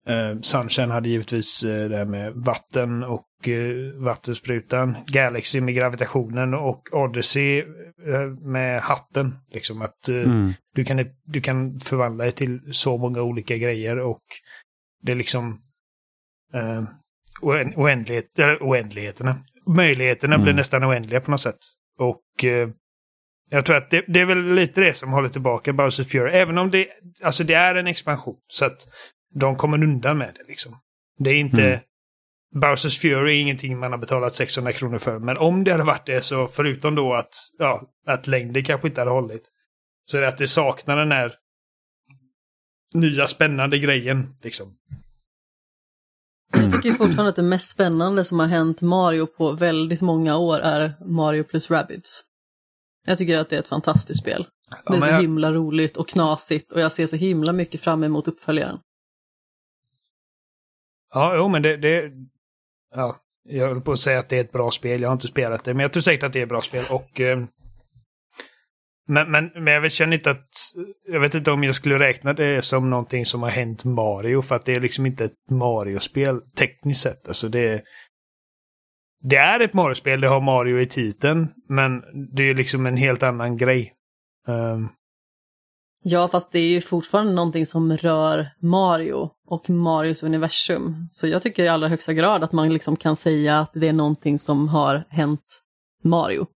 Uh, Sunshine hade givetvis uh, det här med vatten och uh, vattensprutan. Galaxy med gravitationen och Odyssey uh, med hatten. Liksom att uh, Mm. du, kan, du kan förvandla det till så många olika grejer och det är liksom oänd oändlighet, äh, oändligheterna. Möjligheterna Mm. blir nästan oändliga på något sätt. Och eh, jag tror att det, det är väl lite det som håller tillbaka Bowser Fury. Även om det, alltså det är en expansion. Så att de kommer undan med det liksom. Det är inte... Mm. Bowsers Fury är ingenting man har betalat 600 kronor för. Men om det hade varit det så förutom då att, ja, att längden kanske inte hade hållit. Så är det att det saknar den här nya spännande grejen liksom. Jag tycker fortfarande att det mest spännande som har hänt Mario på väldigt många år är Mario plus Rabbids. Jag tycker att det är ett fantastiskt spel. Det är så jag- himla roligt och knasigt och jag ser så himla mycket fram emot uppföljaren. Ja, jo, men det, det... Ja, jag höll på att säga att det är ett bra spel. Jag har inte spelat det, men jag tror säkert att det är ett bra spel. Och... Eh, men, men, men jag känner inte att... Jag vet inte om jag skulle räkna det som någonting som har hänt Mario, för att det är liksom inte ett Mario-spel tekniskt sett. Alltså det... Det är ett Mario-spel, det har Mario i titeln, men det är liksom en helt annan grej. Um, Ja, fast det är ju fortfarande någonting som rör Mario och Marios universum. Så jag tycker i allra högsta grad att man liksom kan säga att det är någonting som har hänt Mario.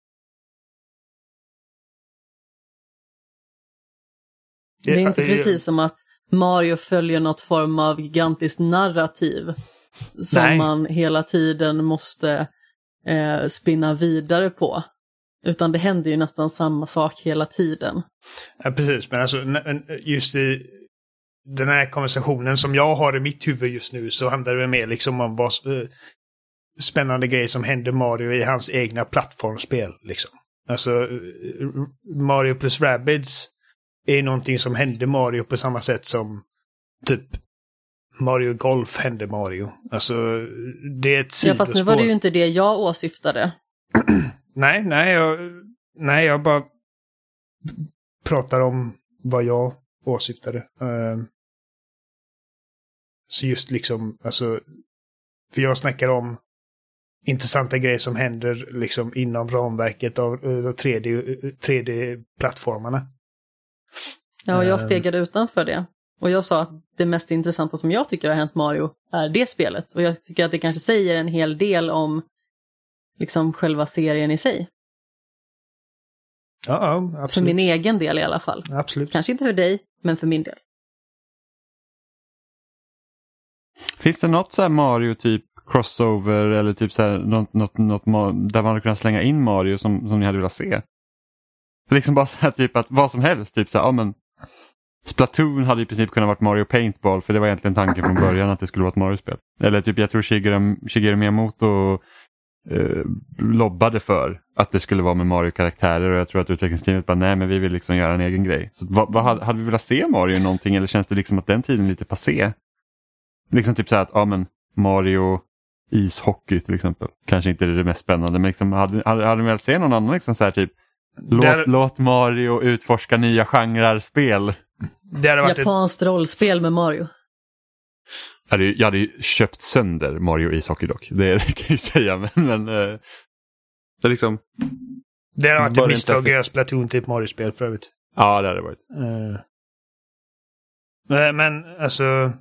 Det är inte precis som att Mario följer något form av gigantiskt narrativ som Nej. man hela tiden måste eh, spinna vidare på. Utan det händer ju nästan samma sak hela tiden. Ja, precis. Men alltså just i den här konversationen som jag har i mitt huvud just nu så handlar det mer liksom om vad eh, spännande grejer som händer Mario i hans egna plattformsspel. Liksom. Alltså eh, Mario plus Rabbids är någonting som hände Mario på samma sätt som typ Mario Golf hände Mario. Alltså det är ett Ja, sidospår. fast nu var det ju inte det jag åsyftade. Nej, nej, jag, nej, jag bara pratar om vad jag åsyftade. Ehm, så just liksom, alltså, för jag snackar om intressanta grejer som händer liksom inom ramverket av eh, 3D, 3D-plattformarna. Ja, och jag Ehm. stegade utanför det. Och jag sa att det mest intressanta som jag tycker har hänt Mario är det spelet. Och jag tycker att det kanske säger en hel del om liksom själva serien i sig. Ja, ja För absolut. min egen del i alla fall. Absolut. Kanske inte för dig, men för min del. Finns det något så här Mario typ crossover eller typ så här något, något, något där man hade kunnat slänga in Mario som, som ni hade velat se? Liksom bara så här typ att vad som helst, typ så här, ja men Splatoon hade i princip kunnat varit Mario Paintball för det var egentligen tanken från början att det skulle vara ett Mario-spel. Eller typ jag tror Shigeru, Shigeru Miyamoto eh, lobbade för att det skulle vara med Mario-karaktärer och jag tror att utvecklingsteamet bara nej men vi vill liksom göra en egen grej. Så vad, vad hade, hade vi velat se Mario någonting eller känns det liksom att den tiden är lite passé? Liksom typ så här att ja men Mario ishockey till exempel. Kanske inte är det mest spännande men liksom, hade, hade, hade vi velat se någon annan liksom så här typ Låt, Där- låt Mario utforska nya genrer spel. Det hade varit ett, Japanskt rollspel med Mario. Jag hade, ju- jag hade ju köpt sönder Mario ishockey dock. Det, det kan jag ju säga. Men, men eh, det är liksom, det hade varit ett misstag att göra Splatoon till ett Mario-spel för övrigt. ja det hade det varit. Eh, men, alltså...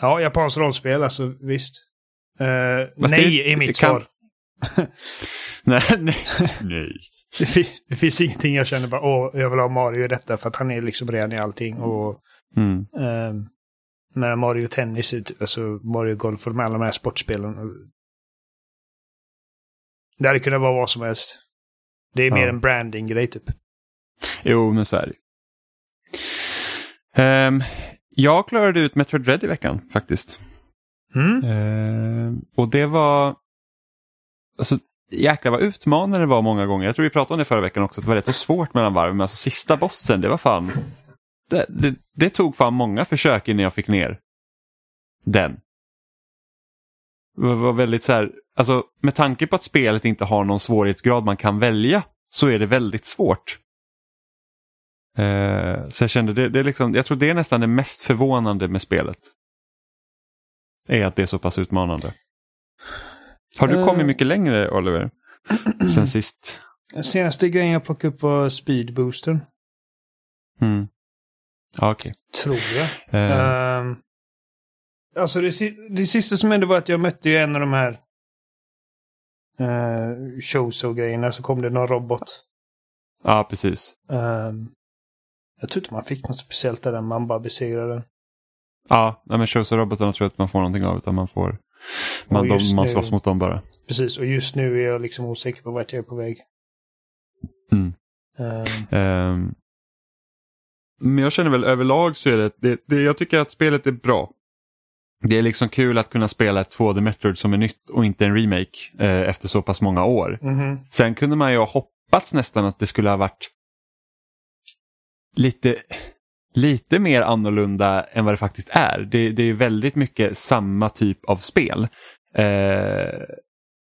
Ja, japanskt rollspel, alltså visst. Eh, Fast nej det- är mitt det kan- svar. Nej, nej. nej. Det, fi- det finns ingenting jag känner bara åh, jag vill ha Mario i detta för att han är liksom ren i allting. Och Mm. ehm, med Mario Tennis, typ- alltså Mario Golf och alla de här sportspelen. Det hade kunnat vara vad som helst. Det är mer Ja. en branding-grej typ. Jo, men så är det Ehm, Jag klarade ut Metroid Dread i veckan faktiskt. Mm? Ehm, och det var... Alltså, jäklar vad utmanande det var många gånger. Jag tror vi pratade om det förra veckan också, att det var rätt så svårt mellan varv. Men alltså sista bossen, det var fan... Det, det, det tog fan många försök innan jag fick ner den. Det var väldigt så här, alltså med tanke på att spelet inte har någon svårighetsgrad man kan välja så är det väldigt svårt. Eh, så jag kände det, det är liksom, jag tror det är nästan det mest förvånande med spelet. Är att det är så pass utmanande. Har du Eh. kommit mycket längre Oliver? Sen sist? Senaste grejen jag plockade upp var speedboostern. Mm. Ja, Okej. Tror jag. Eh, Ehm, alltså det, det sista som hände var att jag mötte ju en av de här uh, Showso-grejerna. Så kom det någon robot. ja, precis. Ehm, jag tror inte man fick något speciellt där, man bara besegrade den. Ja, nej, men Shows-robotarna tror jag att man får någonting av utan man får man, Och de, man nu- slåss mot dem bara. Precis, och just nu är jag liksom osäker på vart jag är på väg. Mm. Ehm, Ehm, men jag känner väl överlag så är det, det, det, jag tycker att spelet är bra. Det är liksom kul att kunna spela ett 2D Metroid som är nytt och inte en remake eh, efter så pass många år. mhm. Sen kunde man ju ha hoppats nästan att det skulle ha varit lite, lite mer annorlunda än vad det faktiskt är. Det, det är väldigt mycket samma typ av spel. Eh,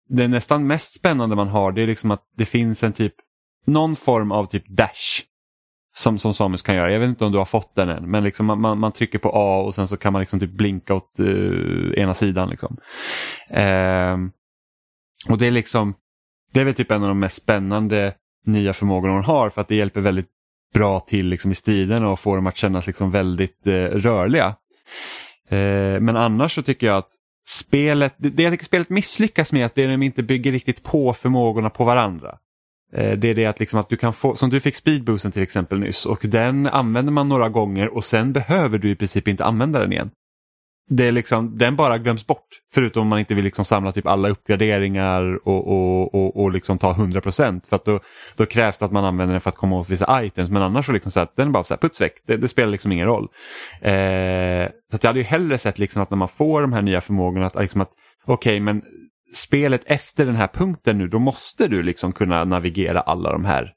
det nästan mest spännande man har det är liksom att det finns en typ någon form av typ dash som, som Samus kan göra. Jag vet inte om du har fått den än men liksom man, man, man trycker på A och sen så kan man liksom typ blinka åt uh, ena sidan. Liksom. Uh, och det är liksom det är väl typ en av de mest spännande nya förmågorna hon har för att det hjälper väldigt bra till liksom, i striden och får dem att kännas liksom, väldigt uh, rörliga. Eh, men annars så tycker jag att spelet, det, det jag tycker spelet misslyckas med att det är att de inte bygger riktigt på förmågorna på varandra. Eh, det är det att, liksom att du kan få, som du fick speedboosten till exempel nyss och den använder man några gånger och sen behöver du i princip inte använda den igen. Det är liksom, den bara glöms bort förutom om man inte vill liksom samla typ alla uppgraderingar och, och, och, och liksom ta 100% för att då, då krävs det att man använder den för att komma åt vissa items men annars så liksom så att den är bara så här puts väck, det, det spelar liksom ingen roll. Eh, så att jag hade ju hellre sett liksom att när man får de här nya förmågorna att, liksom att okej okay, men spelet efter den här punkten nu, då måste du liksom kunna navigera alla de här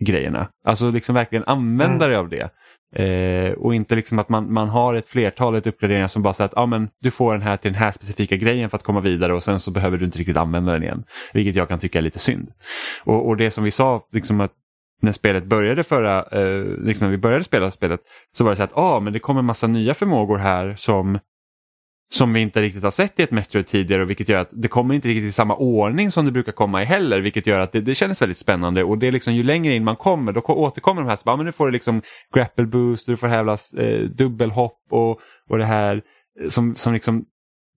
grejerna. Alltså liksom verkligen använda dig mm. av det. Eh, och inte liksom att man, man har ett flertal uppgraderingar som bara säger att ah, men, du får den här till den här specifika grejen för att komma vidare och sen så behöver du inte riktigt använda den igen. Vilket jag kan tycka är lite synd. Och, och det som vi sa, liksom att när spelet började förra, eh, liksom när vi började spela spelet så var det så att ah, men det kommer massa nya förmågor här som som vi inte riktigt har sett i ett Metroid tidigare och vilket gör att det kommer inte riktigt i samma ordning som det brukar komma i heller vilket gör att det, det känns väldigt spännande och det är liksom ju längre in man kommer då återkommer de här så bara, men nu får du liksom grapple boost, du får hävlas eh, dubbelhopp och, och det här eh, som, som liksom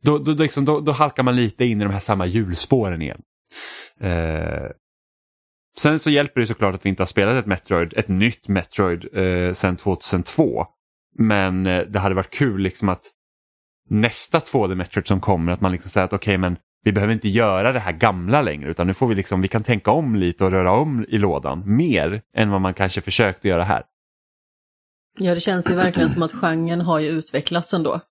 då, då, liksom, då, då halkar man lite in i de här samma hjulspåren igen. Eh, sen så hjälper det såklart att vi inte har spelat ett Metroid, ett nytt Metroid eh, sedan 2002. Men eh, det hade varit kul liksom att nästa 2D-metric som kommer att man liksom säger att okej okay, men vi behöver inte göra det här gamla längre utan nu får vi liksom, vi kan tänka om lite och röra om i lådan mer än vad man kanske försökte göra här. Ja, det känns ju verkligen som att genren har ju utvecklats ändå.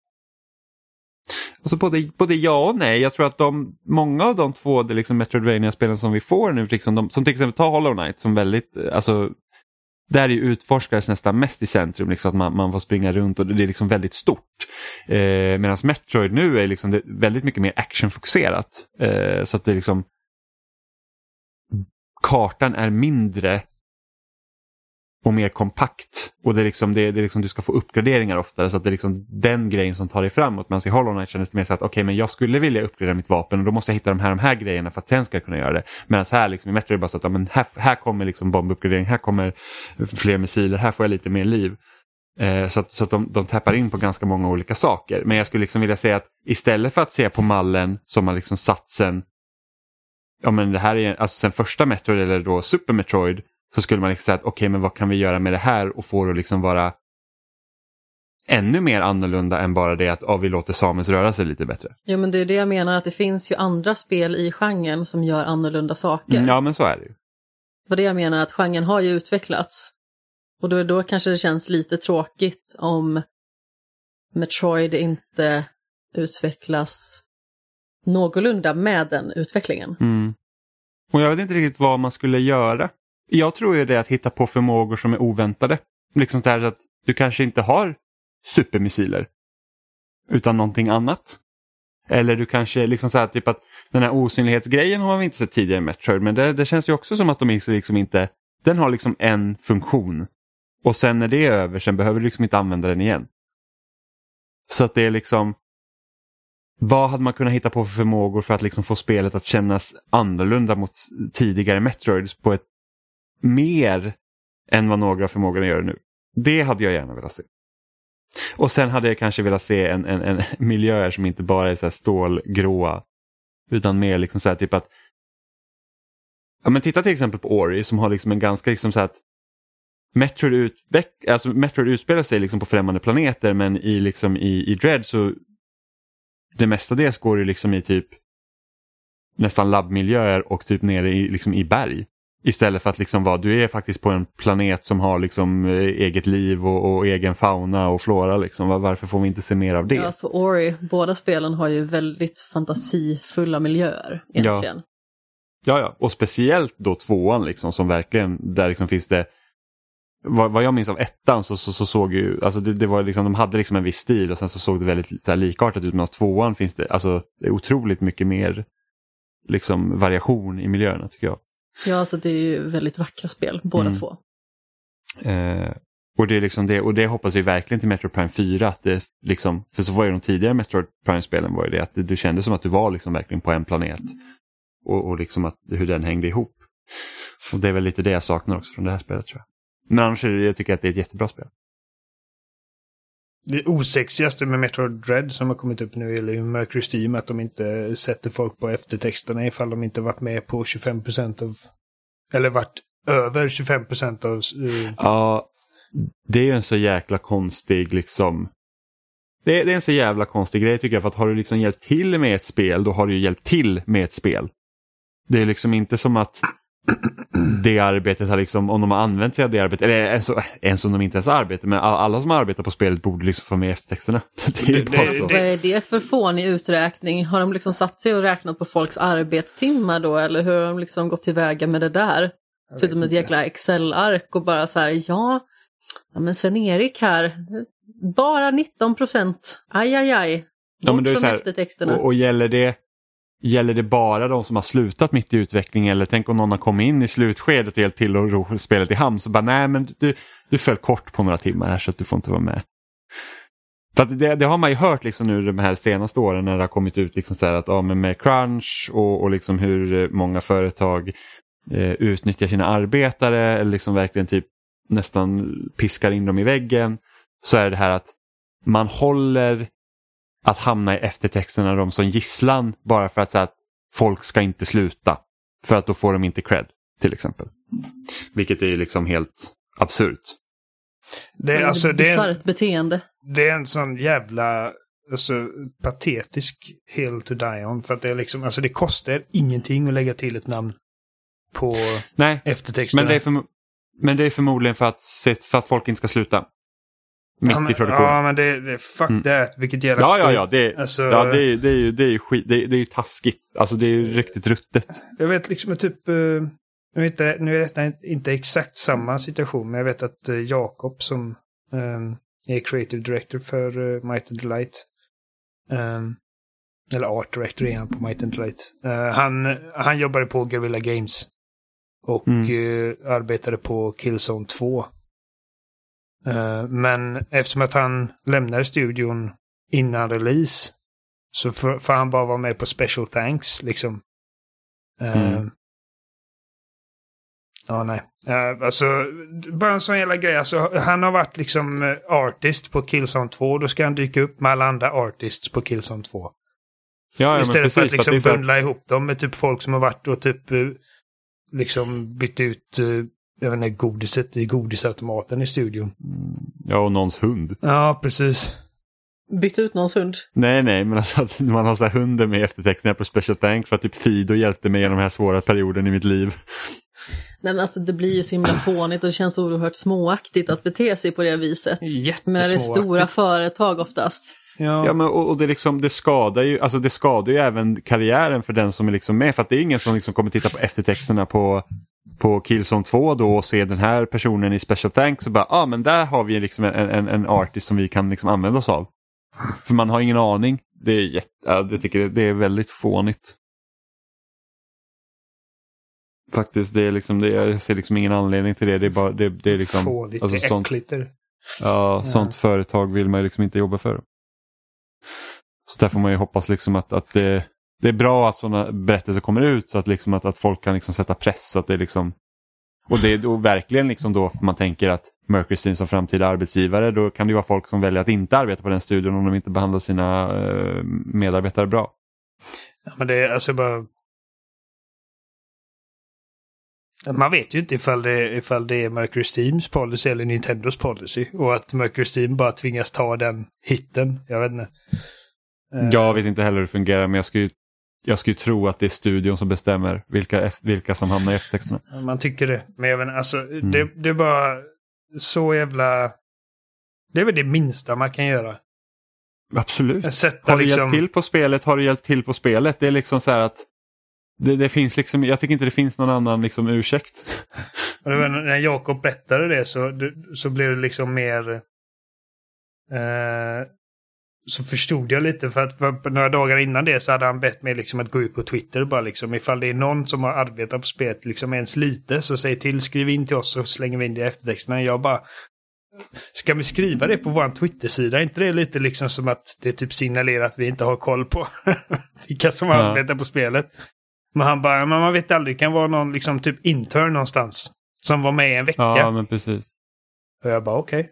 Alltså både, både ja och nej. Jag tror att de, många av de två liksom Metroidvania-spelen som vi får nu, liksom de, som till exempel ta Hollow Knight som väldigt, alltså där är utforskares nästan mest i centrum, liksom, att man, man får springa runt och det är liksom väldigt stort. Eh, Medan Metroid nu är liksom väldigt mycket mer actionfokuserat. Eh, så att det är liksom kartan är mindre och mer kompakt. Och det är liksom, det, det är liksom, du ska få uppgraderingar oftare så att det är liksom den grejen som tar dig framåt. Medan i Hollow Knight kändes det mer så att okej okay, men jag skulle vilja uppgradera mitt vapen och då måste jag hitta de här, de här grejerna för att sen ska jag kunna göra det. Medan här liksom, i Metro är det bara så att ja, men här, här kommer liksom bombuppgradering, här kommer fler missiler, här får jag lite mer liv. Eh, så att, så att de, de tappar in på ganska många olika saker. Men jag skulle liksom vilja säga att istället för att se på mallen som har liksom satt sen, ja men det här är alltså sen första Metroid eller då Super Metroid så skulle man liksom säga att okej, okay, men vad kan vi göra med det här och få det att liksom vara ännu mer annorlunda än bara det att oh, vi låter Samus röra sig lite bättre. Ja, men det är det jag menar, att det finns ju andra spel i genren som gör annorlunda saker. Mm, ja, men så är det ju. För det jag menar, att genren har ju utvecklats. Och då, då kanske det känns lite tråkigt om Metroid inte utvecklas någorlunda med den utvecklingen. Mm. Och jag vet inte riktigt vad man skulle göra jag tror ju det är att hitta på förmågor som är oväntade. Liksom så att du kanske inte har supermissiler. Utan någonting annat. Eller du kanske liksom så här, typ att den här osynlighetsgrejen har vi inte sett tidigare i Metroid. Men det, det känns ju också som att de liksom inte, den har liksom en funktion. Och sen när det är över, sen behöver du liksom inte använda den igen. Så att det är liksom, vad hade man kunnat hitta på för förmågor för att liksom få spelet att kännas annorlunda mot tidigare Metroids på ett mer än vad några förmågor gör nu. Det hade jag gärna velat se. Och sen hade jag kanske velat se en, en, en miljöer som inte bara är så här stålgråa. Utan mer liksom så här typ att Ja, men titta till exempel på Ori som har liksom en ganska liksom så att Metroid, utveck, alltså Metroid utspelar sig liksom på främmande planeter men i, liksom i, i Dread så det mesta går ju liksom i typ nästan labbmiljöer och typ nere i, liksom i berg. Istället för att liksom vara, du är faktiskt på en planet som har liksom eh, eget liv och, och egen fauna och flora. Liksom. Varför får vi inte se mer av det? Ja, så Ori, båda spelen har ju väldigt fantasifulla miljöer egentligen. Ja, ja, ja. och speciellt då tvåan liksom som verkligen, där liksom finns det vad, vad jag minns av ettan så, så, så såg ju, alltså det, det, var liksom, de hade liksom en viss stil och sen så såg det väldigt så här, likartat ut. Men av tvåan finns det, alltså det är otroligt mycket mer liksom variation i miljöerna tycker jag. Ja, alltså det är ju väldigt vackra spel, båda Mm. två. Eh, och, det är liksom det, och det hoppas vi verkligen till Metro Prime 4. Att det liksom, för så var ju de tidigare Metro Prime-spelen var ju det att det, du kände som att du var liksom verkligen på en planet. Och, och liksom att, hur den hängde ihop. Och det är väl lite det jag saknar också från det här spelet tror jag. Men annars är det, jag tycker att det är ett jättebra spel. Det osexigaste med Metroid Dread som har kommit upp nu är ju Mercury Steam att de inte sätter folk på eftertexterna ifall de inte varit med på 25% av... Eller varit över 25% av... Uh... Ja, det är ju en så jäkla konstig liksom. Det är, det är en så jävla konstig grej tycker jag för att har du liksom hjälpt till med ett spel då har du ju hjälpt till med ett spel. Det är liksom inte som att det arbetet har liksom, om de har använt sig av det arbetet, eller ens, ens om de inte ens arbetar, men all- alla som arbetar på spelet borde liksom få med eftertexterna. Det är bara så. Vad är det för fånig uträkning? Har de liksom satt sig och räknat på folks arbetstimmar då eller hur har de liksom gått tillväga med det där? Suttit vet med ett jäkla Excel-ark och bara så här, ja, ja men Sven-Erik här, bara 19 procent, aj aj aj. Bort Ja, men det är från så här, eftertexterna. Och, och gäller, det, gäller det bara de som har slutat mitt i utvecklingen eller tänk om någon har kommit in i slutskedet och hjälpt till att ro spelet i hamn så bara nej men du, du föll kort på några timmar här så att du får inte vara med. För att det, det har man ju hört liksom nu de här senaste åren när det har kommit ut liksom så här att ja, men med crunch och, och liksom hur många företag eh, utnyttjar sina arbetare eller liksom verkligen typ nästan piskar in dem i väggen så är det här att man håller att hamna i eftertexterna de som gisslan bara för att, så att folk ska inte sluta. För att då får de inte cred till exempel. Vilket är liksom helt absurt. Det, är alltså, det, är, Bisarrt beteende. det är en sån jävla alltså, patetisk hill to die on. För att det är liksom, alltså det kostar ingenting att lägga till ett namn på Nej, eftertexterna. men det är, förmo- men det är förmodligen för att, för att folk inte ska sluta. Mitt ja, men, i produktionen. Ja, men det, det fuck Mm. that. Vilket jävla Ja, ja, ja. Det, Alltså- ja, det, är, det, är ju, det är ju skit. Det, det är ju taskigt. Alltså det är ju riktigt ruttet. Jag vet liksom typ... eh, Nu är, inte, nu är detta inte exakt samma situation, men jag vet att uh, Jakob som eh, är creative director för uh, Might and Delight. ehm, eller art director är han på Might and Delight. Eh, han, han jobbade på Guerrilla Games. Och Mm. eh, arbetade på Killzone 2. Eh, men eftersom att han lämnade studion innan release så får, han bara vara med på special thanks liksom. Eh, Mm. Ja, nej. Uh, alltså, bara en sån jävla grej. Alltså, han har varit liksom artist på Killzone 2. Då ska han dyka upp med alla andra artists på Killzone 2. Ja, ja, Istället för att precis, liksom så bundla ihop dem med typ folk som har varit och typ liksom bytt ut uh, jag vet inte, godiset i godisautomaten i studion. Ja, och någons hund. Ja, precis. Bytt ut någons hund. Nej, nej, men alltså att man har så här hunden med i eftertexterna på Special Thank för att typ Fido hjälpte mig genom den här svåra perioden i mitt liv. Nej men alltså det blir ju så himla fånigt och det känns oerhört småaktigt att bete sig på det viset. Men det är stora Jättesmåaktigt. företag oftast. Ja. Ja, men, och, och det, liksom, det, skadar ju, alltså det skadar ju även karriären för den som är liksom med. För att det är ingen som liksom kommer titta på eftertexterna på, på Killzone 2 då och se den här personen i Special Thanks och bara, ja ah, men där har vi liksom en, en, en artist som vi kan liksom använda oss av. För man har ingen aning. Det är, jätte, ja, jag tycker det, det är väldigt fånigt. Faktiskt, det är liksom, det, jag ser liksom ingen anledning till det. Det är bara, det, det är liksom, Fånigt, alltså, sånt, äckligt. ja, sånt företag vill man liksom inte jobba för. Så där får man ju hoppas liksom att, att det, det är bra att sådana berättelser kommer ut så att, liksom att, att folk kan liksom sätta press. Så att det liksom, och det är då verkligen liksom då man tänker att Mercury Steam som framtida arbetsgivare då kan det ju vara folk som väljer att inte arbeta på den studion om de inte behandlar sina eh, medarbetare bra. Ja, men det är alltså bara... Man vet ju inte ifall det, ifall det är Mercury Steams policy eller Nintendos policy. Och att Mercury Steam bara tvingas ta den hitten. Jag vet inte. Eh, Jag vet inte heller hur det fungerar men jag skulle jag skulle tro att det är studion som bestämmer vilka, vilka som hamnar i eftertexterna. Man tycker det. Men inte, alltså Mm. det, det är bara så jävla... Det är väl det minsta man kan göra. Absolut. Sätta Har du liksom... hjälpt till på spelet har du hjälpt till på spelet. Det är liksom så här att det, det finns liksom, jag tycker inte det finns någon annan liksom ursäkt. Var när Jakob berättade det så, så blev det liksom mer... Eh, så förstod jag lite för att för några dagar innan det så hade han bett mig liksom att gå ut på Twitter och bara liksom ifall det är någon som har arbetat på spelet liksom ens lite så säg till, skriv in till oss så slänger vi in det i eftertexterna. Jag bara Ska vi skriva det på vår Twitter-sida? Är inte det lite liksom som att det typ signalerar att vi inte har koll på vilka som Ja. arbetar på spelet? Men han bara, men man vet aldrig, det kan vara någon liksom typ intern någonstans. Som var med i en vecka. Ja, men precis. Och jag bara okej.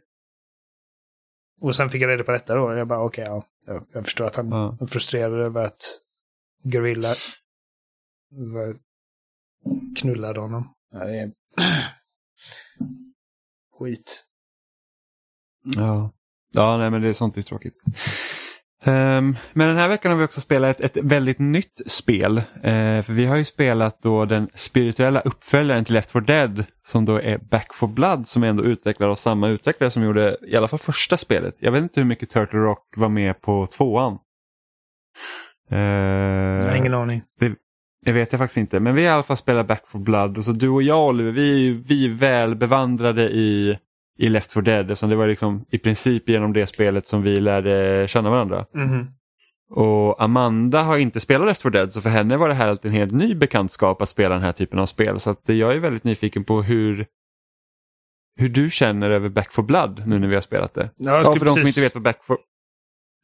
Och sen fick jag reda på detta då. Och jag bara okej, ja. Jag, jag förstår att han Ja. är frustrerad över att Gorilla var- knullade honom. Ja, det är skit. Ja, ja nej, men det är sånt är tråkigt. Ehm, men den här veckan har vi också spelat ett, ett väldigt nytt spel. Eh, för vi har ju spelat då den spirituella uppföljaren till Left 4 Dead som då är Back 4 Blood som är ändå utvecklad av samma utvecklare som gjorde i alla fall första spelet. Jag vet inte hur mycket Turtle Rock var med på tvåan. Eh, Jag har ingen aning. det vet jag faktiskt inte, men vi har i alla fall spelat Back 4 Blood och så du och jag Oliver, vi vi är väl bevandrade i, i Left 4 Dead eftersom det var liksom i princip genom det spelet som vi lärde känna varandra. Mhm. Och Amanda har inte spelat Left 4 Dead så för henne var det här en helt ny bekantskap att spela den här typen av spel. Så att jag är väldigt nyfiken på hur, hur du känner över Back 4 Blood nu när vi har spelat det. Ja, Ja, för de som precis- inte vet vad Back 4...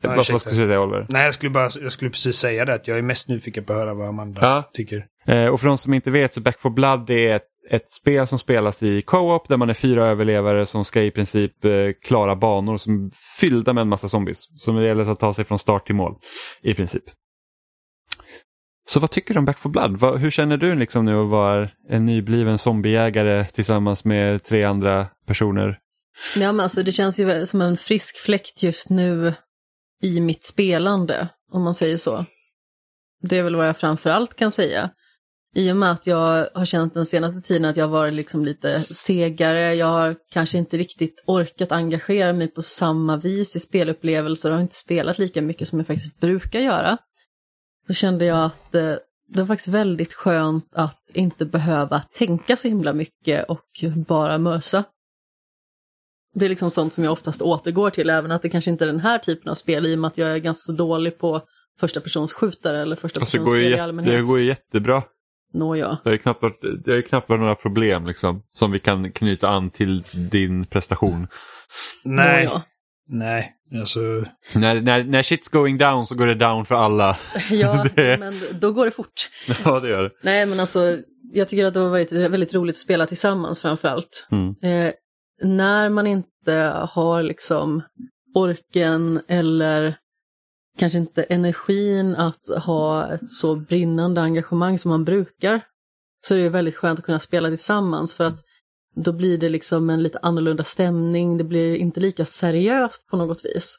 Ja, vad, ska du säga Oliver? Nej, jag skulle, bara, jag skulle precis säga det. Att jag är mest nyfiken på att höra vad Amanda Ja. tycker. Eh, och för de som inte vet så Back 4 Blood det är ett, ett spel som spelas i co-op där man är fyra överlevare som ska i princip eh, klara banor som är fyllda med en massa zombies. Som det gäller att ta sig från start till mål i princip. Så vad tycker du om Back for Blood? Vad, hur känner du liksom nu att vara en nybliven zombiejägare tillsammans med tre andra personer? Ja, men alltså det känns ju som en frisk fläkt just nu i mitt spelande, om man säger så. Det är väl vad jag framförallt kan säga. I och med att jag har känt den senaste tiden att jag har varit liksom lite segare, jag har kanske inte riktigt orkat engagera mig på samma vis i spelupplevelser och har inte spelat lika mycket som jag faktiskt brukar göra. Då kände jag att eh, det var faktiskt väldigt skönt att inte behöva tänka så himla mycket och bara mösa. Det är liksom sånt som jag oftast återgår till, även att det kanske inte är den här typen av spel i och med att jag är ganska dålig på första persons skjutare eller första Alltså, persons spel i allmänhet. det går ju jättebra. Nåja. Det har ju knappt varit, det har ju knappt varit några problem liksom, som vi kan knyta an till din prestation. Nej, Nåja. nej. Alltså, När, när, när shit's going down så går det down för alla. Ja, Det- men då går det fort. ja, det gör det. Nej, men alltså, jag tycker att det har varit väldigt roligt att spela tillsammans framför allt. Mm. Eh, när man inte har liksom orken eller kanske inte energin att ha ett så brinnande engagemang som man brukar, så är det ju väldigt skönt att kunna spela tillsammans för att då blir det liksom en lite annorlunda stämning, det blir inte lika seriöst på något vis.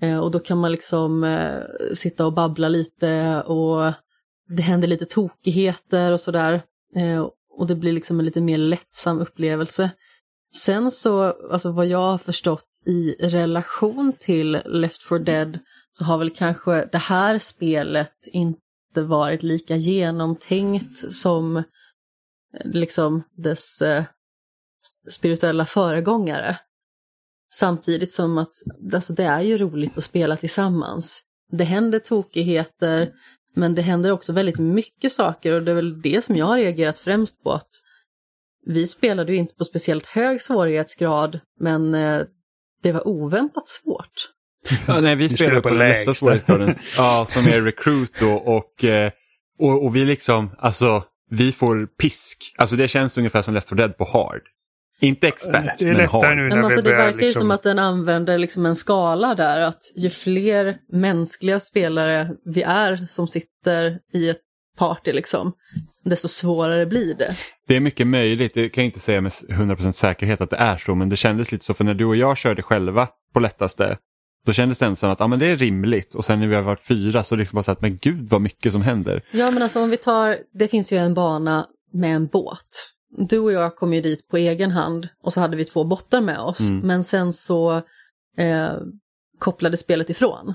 Eh, och då kan man liksom eh, sitta och babbla lite och det händer lite tokigheter och sådär. Eh, och det blir liksom en lite mer lättsam upplevelse. Sen så, alltså vad jag har förstått i relation till Left for Dead så har väl kanske det här spelet inte varit lika genomtänkt som eh, liksom dess eh, spirituella föregångare. Samtidigt som att alltså, det är ju roligt att spela tillsammans. Det händer tokigheter, men det händer också väldigt mycket saker och det är väl det som jag har reagerat främst på. att Vi spelade ju inte på speciellt hög svårighetsgrad, men eh, det var oväntat svårt. Ja, nej, vi Vi spelar spelar på, på den lägsta. svårighetsgraden. ja, som är recruit då och, eh, och, och vi liksom, alltså, vi får pisk. Alltså det känns ungefär som Left 4 Dead på hard. Inte expert, det är men hard. nu Men när alltså, vi det verkar ju liksom... som att den använder liksom en skala där, att ju fler mänskliga spelare vi är som sitter i ett party, liksom, desto svårare blir det. Det är mycket möjligt, det kan jag inte säga med 100% säkerhet att det är så, men det kändes lite så för när du och jag körde själva på lättaste, då kändes det ändå som att ja, men det är rimligt och sen när vi har varit fyra så liksom bara så att men gud vad mycket som händer. Ja, men alltså om vi tar, det finns ju en bana med en båt. Du och jag kom ju dit på egen hand och så hade vi två bottar med oss. Mm. Men sen så eh, kopplade spelet ifrån.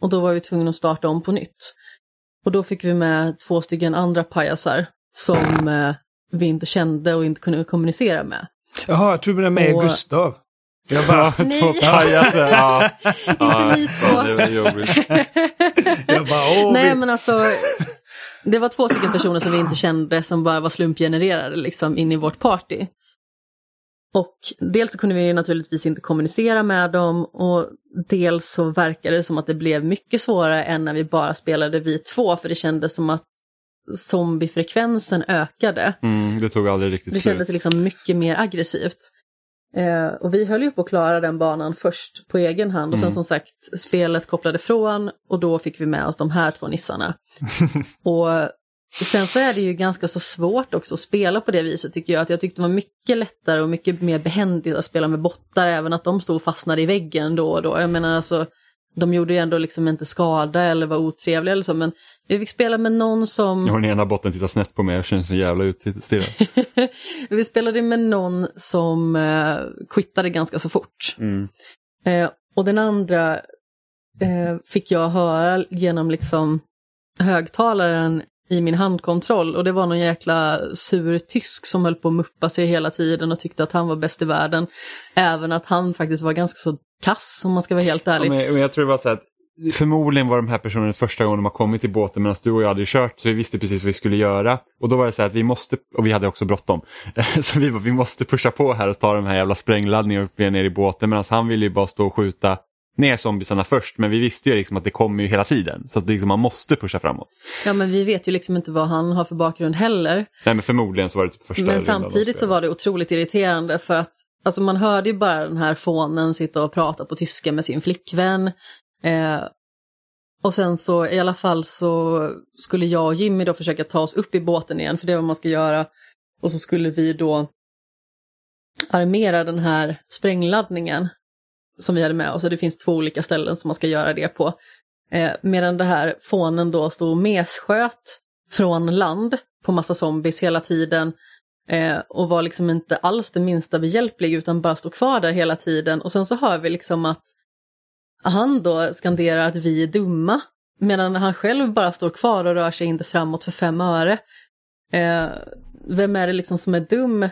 Och då var vi tvungna att starta om på nytt. Och då fick vi med två stycken andra pajasar som eh, vi inte kände och inte kunde kommunicera med. Jaha, jag tror du menade med Och- Gustav. Jag bara, Nej. Två pajaser. Ja. Inte ni två. Ja, det var jobbigt. jag bara åh, Nej men alltså, det var två stycken personer som vi inte kände som bara var slumpgenererade liksom in i vårt party. Och dels så kunde vi ju naturligtvis inte kommunicera med dem och dels så verkade det som att det blev mycket svårare än när vi bara spelade vi två för det kändes som att zombiefrekvensen ökade. Mm, det tog aldrig riktigt Det slut. kändes liksom mycket mer aggressivt. Eh, och vi höll ju på att klara den banan först på egen hand och sen Mm. som sagt spelet kopplade från och då fick vi med oss de här två nissarna. och sen så är det ju ganska så svårt också att spela på det viset tycker jag. Att jag tyckte det var mycket lättare och mycket mer behändigt att spela med bottar även att de stod och fastnade i väggen då och då. Jag menar alltså de gjorde ju ändå liksom inte skada eller var otrevliga eller så men vi fick spela med någon som... Och den ena botten tittar snett på mig och känns så jävla utstirrad. vi spelade med någon som eh, quittade ganska så fort. Mm. Eh, och den andra eh, fick jag höra genom liksom högtalaren i min handkontroll och det var någon jäkla sur tysk som höll på att muppa sig hela tiden och tyckte att han var bäst i världen. Även att han faktiskt var ganska så kass om man ska vara helt Ja, ärlig. men, men jag tror det var så att förmodligen var de här personerna första gången de har kommit till båten medan du och jag hade kört så vi visste precis vad vi skulle göra. Och då var det så att vi måste, och vi hade också bråttom, så vi, vi måste pusha på här och ta de här jävla sprängladdningarna upp ner i båten medan han ville ju bara stå och skjuta ner zombisarna först men vi visste ju liksom att det kommer ju hela tiden så att liksom, man måste pusha framåt. Ja men vi vet ju liksom inte vad han har för bakgrund heller. Nej men förmodligen så var det typ första Men samtidigt så var det otroligt irriterande för att alltså man hörde ju bara den här fånen sitta och prata på tyska med sin flickvän. Eh, och sen så i alla fall så skulle jag och Jimmy då försöka ta oss upp i båten igen, för det är vad man ska göra. Och så skulle vi då armera den här sprängladdningen som vi hade med oss. Det finns två olika ställen som man ska göra det på. Eh, medan det här fånen då stod och messköt från land på massa zombies hela tiden. Eh, och var liksom inte alls det minsta behjälplig utan bara stod kvar där hela tiden. Och sen så hör vi liksom att han då skanderar att vi är dumma. Medan han själv bara står kvar och rör sig inte framåt för fem öre. Eh, vem är det liksom som är dum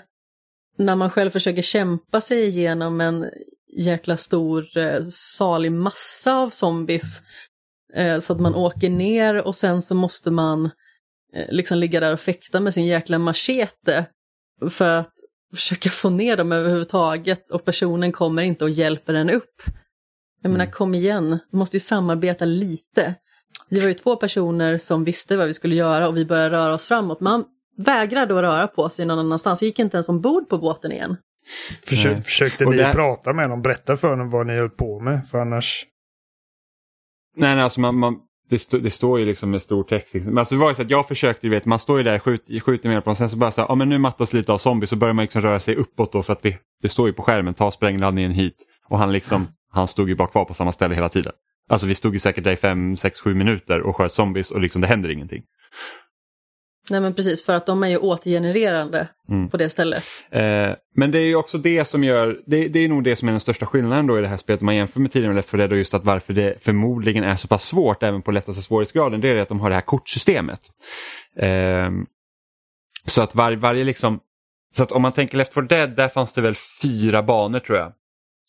när man själv försöker kämpa sig igenom en jäkla stor eh, salig massa av zombies. Eh, så att man åker ner och sen så måste man eh, liksom ligga där och fäkta med sin jäkla machete för att försöka få ner dem överhuvudtaget och personen kommer inte och hjälper en upp. Jag menar kom igen, vi måste ju samarbeta lite. Vi var ju två personer som visste vad vi skulle göra och vi började röra oss framåt. Man vägrade att röra på sig någon annanstans, gick inte ens ombord på båten igen. Försö Nej. försökte ni där- prata med dem, berätta för dem vad ni höll på med? För annars... Nej, nej alltså man, man, det, st det står ju liksom med stor text. Liksom. Men alltså det var ju så att jag försökte, du vet, man står ju där, skjut, skjuter med på och sen så bara så här, ja men nu mattas lite av zombies så börjar man liksom röra sig uppåt då för att vi, det står ju på skärmen, ta sprängladdningen hit. Och han liksom, han stod ju bara kvar på samma ställe hela tiden. Alltså vi stod ju säkert där i fem, sex, sju minuter och sköt zombies och liksom det händer ingenting. Nej men precis, för att de är ju återgenererande Mm. på det stället. Eh, men det är ju också det som gör, det, det är nog det som är den största skillnaden då i det här spelet om man jämför med tidigare Left 4 Dead och just att varför det förmodligen är så pass svårt även på lättaste svårighetsgraden det är att de har det här kortsystemet. Eh, så att var, varje liksom, så att om man tänker Left 4 Dead där fanns det väl fyra banor tror jag.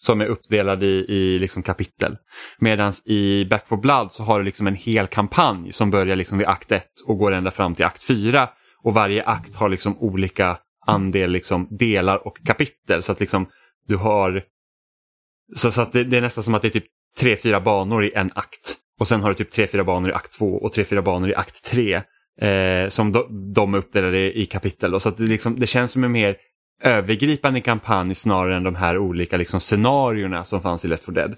Som är uppdelade i, i liksom kapitel. Medan i Back for Blood så har du liksom en hel kampanj som börjar liksom vid akt 1 och går ända fram till akt 4. Och varje akt har liksom olika andel liksom delar och kapitel. Så att liksom du har så, så att det, det är nästan som att det är typ tre, fyra banor i en akt. Och sen har du typ tre, fyra banor i akt 2 och tre, fyra banor i akt 3. Eh, som de, de är uppdelade i kapitel. Och så att det, liksom, det känns som en mer övergripande kampanj snarare än de här olika liksom, scenarierna som fanns i Left 4 Dead.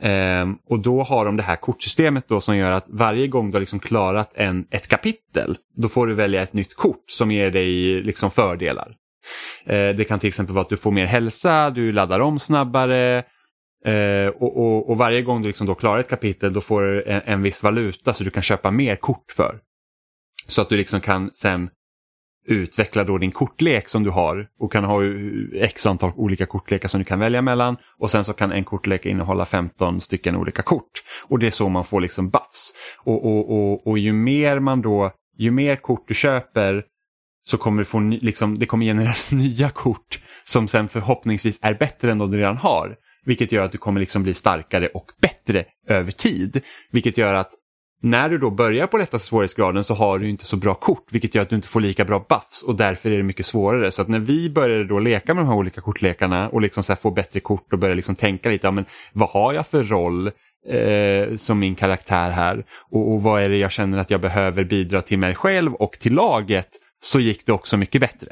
Ehm, och då har de det här kortsystemet då som gör att varje gång du har liksom klarat en, ett kapitel då får du välja ett nytt kort som ger dig liksom fördelar. Eh, det kan till exempel vara att du får mer hälsa, du laddar om snabbare Uh, och, och, och varje gång du liksom då klarar ett kapitel då får du en, en viss valuta så du kan köpa mer kort för. Så att du liksom kan sen utveckla då din kortlek som du har och kan ha x antal olika kortlekar som du kan välja mellan och sen så kan en kortlek innehålla 15 stycken olika kort. Och det är så man får liksom buffs. Och, och, och, och ju mer man då, ju mer kort du köper så kommer du få, liksom, det kommer genereras nya kort som sen förhoppningsvis är bättre än de du redan har. Vilket gör att du kommer liksom bli starkare och bättre över tid. Vilket gör att när du då börjar på lättaste svårighetsgraden så har du inte så bra kort vilket gör att du inte får lika bra buffs och därför är det mycket svårare. Så att när vi började då leka med de här olika kortlekarna och liksom så få bättre kort och börja liksom tänka lite, ja, men vad har jag för roll eh, som min karaktär här och, och vad är det jag känner att jag behöver bidra till mig själv och till laget så gick det också mycket bättre.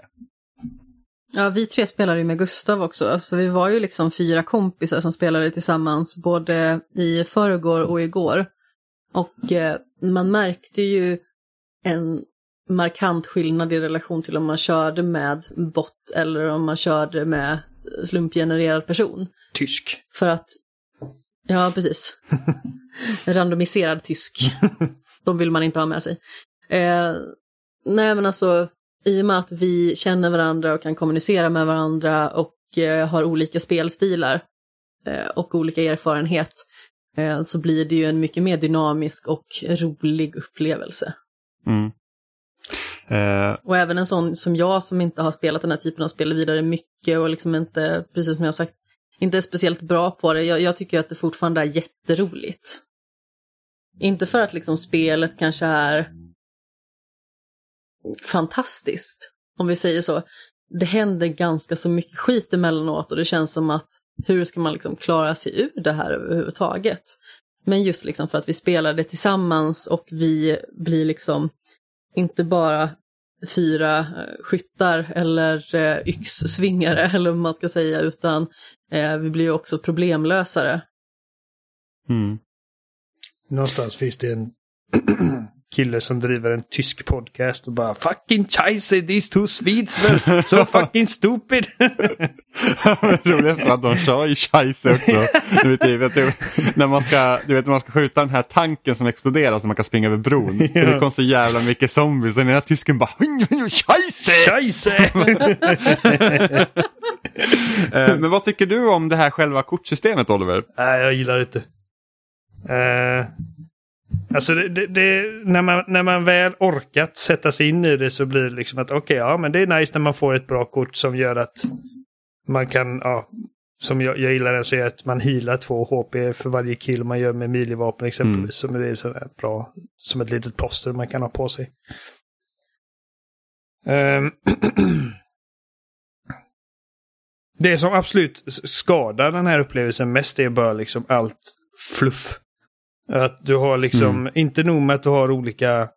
Ja, vi tre spelade ju med Gustav också. Alltså, vi var ju liksom fyra kompisar som spelade tillsammans både i förrgår och igår. Och eh, man märkte ju en markant skillnad i relation till om man körde med bot eller om man körde med slumpgenererad person. Tysk. För att, ja precis. Randomiserad tysk. De vill man inte ha med sig. Eh, nej men alltså, i och med att vi känner varandra och kan kommunicera med varandra och eh, har olika spelstilar eh, och olika erfarenhet så blir det ju en mycket mer dynamisk och rolig upplevelse. Mm. Uh, och även en sån som jag som inte har spelat den här typen av spel vidare mycket och liksom inte, precis som jag sagt, inte är speciellt bra på det. Jag, jag tycker att det fortfarande är jätteroligt. Inte för att liksom spelet kanske är fantastiskt, om vi säger så. Det händer ganska så mycket skit emellanåt och det känns som att hur ska man liksom klara sig ur det här överhuvudtaget? Men just liksom för att vi spelar det tillsammans och vi blir liksom inte bara fyra eh, skyttar eller eh, yxsvingare eller vad man ska säga utan eh, vi blir också problemlösare. Mm. Någonstans finns det en kille som driver en tysk podcast och bara fucking scheisse these two Swedes were so fucking stupid. Roligast är att de kör ju scheisse också. Du vet, du vet, när, man ska, du vet, när man ska skjuta den här tanken som exploderar så man kan springa över bron. Ja. Det kom så jävla mycket zombies och den här tysken bara scheisse! Scheisse! Eh, men vad tycker du om det här själva kortsystemet Oliver? Nej, jag gillar det inte. Uh, Alltså det, det, det, när, man, när man väl orkat sätta sig in i det så blir det liksom att okej, okay, ja men det är nice när man får ett bra kort som gör att man kan, ja, som jag, jag gillar den så är att man healar två HP för varje kill man gör med milivapen exempelvis. Mm. Som är så bra, som ett litet plåster man kan ha på sig. Um, det som absolut skadar den här upplevelsen mest är bara liksom allt fluff. Att du har liksom, mm. inte nog med att du har olika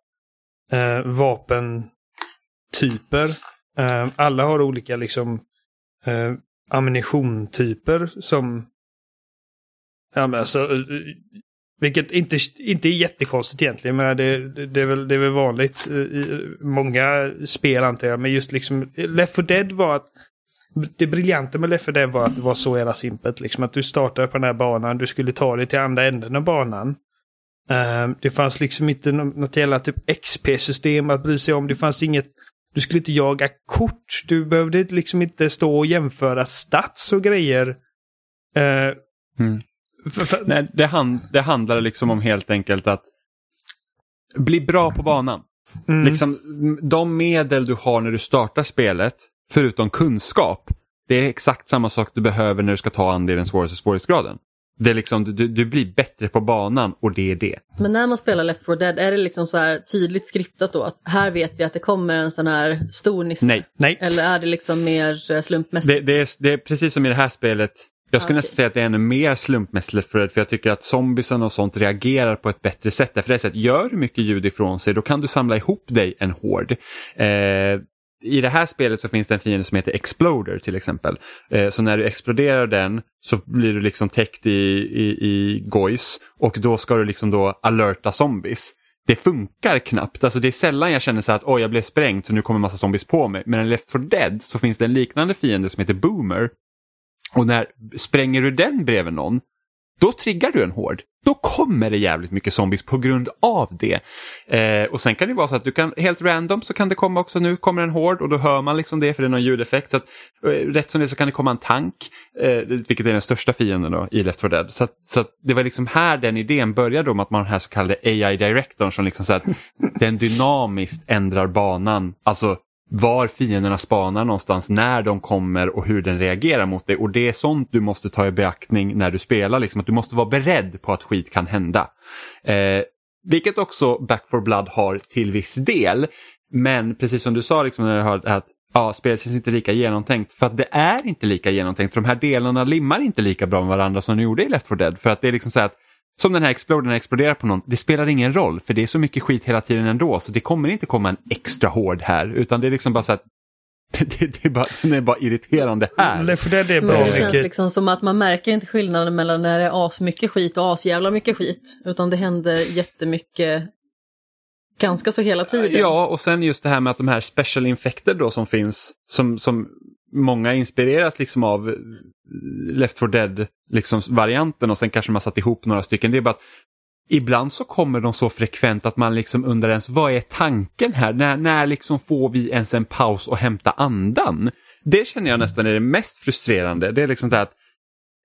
eh, vapentyper. Eh, alla har olika liksom eh, ammunitiontyper som... Ja, men alltså, eh, vilket inte, inte är jättekonstigt egentligen. Men det, det, är väl, det är väl vanligt i många spel antar jag. Men just liksom Left 4 Dead var att det briljanta med Left 4 Dead var att det var så jävla simpelt. Liksom att du startade på den här banan, du skulle ta dig till andra änden av banan. Uh, det fanns liksom inte något jävla typ XP-system att bry sig om. Det fanns inget... Du skulle inte jaga kort. Du behövde liksom inte stå och jämföra stats och grejer. Uh, mm. för, för... Nej, det, hand, det handlar liksom om helt enkelt att bli bra på banan. Mm. Liksom, de medel du har när du startar spelet, förutom kunskap, det är exakt samma sak du behöver när du ska ta an dig den svåraste svårighetsgraden. Det är liksom, du, du blir bättre på banan och det är det. Men när man spelar Left 4 Dead, är det liksom så här tydligt skriptat då? Att här vet vi att det kommer en sån här stor nisse? Nej. Nej. Eller är det liksom mer eh, slumpmässigt? Det, det, är, det är precis som i det här spelet. Jag skulle okay. nästan säga att det är ännu mer slumpmässigt Left 4 Dead, för jag tycker att zombiesen och sånt reagerar på ett bättre sätt. Därför det sätt, gör du mycket ljud ifrån sig, då kan du samla ihop dig en hård. Eh, i det här spelet så finns det en fiende som heter Exploder till exempel. Eh, så när du exploderar den så blir du liksom täckt i, i, i gojs och då ska du liksom då alerta zombies. Det funkar knappt, alltså det är sällan jag känner så att oj jag blev sprängd så nu kommer massa zombies på mig. Men i Left 4 Dead så finns det en liknande fiende som heter Boomer. Och när spränger du den bredvid någon då triggar du en hård. Då kommer det jävligt mycket zombies på grund av det. Eh, och sen kan det vara så att du kan helt random så kan det komma också nu kommer en hård och då hör man liksom det för det är någon ljudeffekt. Så att, eh, rätt som det så kan det komma en tank, eh, vilket är den största fienden då, i Left 4 Dead. Så, att, så att det var liksom här den idén började om att man har den här så kallade AI-directorn som liksom så att den dynamiskt ändrar banan. Alltså var fienderna spanar någonstans, när de kommer och hur den reagerar mot dig. Och det är sånt du måste ta i beaktning när du spelar, liksom, att du måste vara beredd på att skit kan hända. Eh, vilket också Back for Blood har till viss del. Men precis som du sa, liksom, när du hörde att ja, spelet känns inte lika genomtänkt. För att det är inte lika genomtänkt, för de här delarna limmar inte lika bra med varandra som de gjorde i Left 4 Dead. För att det är liksom så att som den här exploden exploderar på någon, det spelar ingen roll för det är så mycket skit hela tiden ändå så det kommer inte komma en extra hård här utan det är liksom bara så att det, det, är bara, den är bara irriterande här. För det, det, är bra Men det känns liksom som att man märker inte skillnaden mellan när det är asmycket skit och asjävla mycket skit. Utan det händer jättemycket ganska så hela tiden. Ja, och sen just det här med att de här special infected då som finns, som, som många inspireras liksom av eh, Left 4 Dead liksom varianten och sen kanske man satt ihop några stycken. Det är bara att ibland så kommer de så frekvent att man liksom undrar ens vad är tanken här? När, när liksom får vi ens en paus och hämta andan? Det känner jag nästan är det mest frustrerande. Det är liksom det här att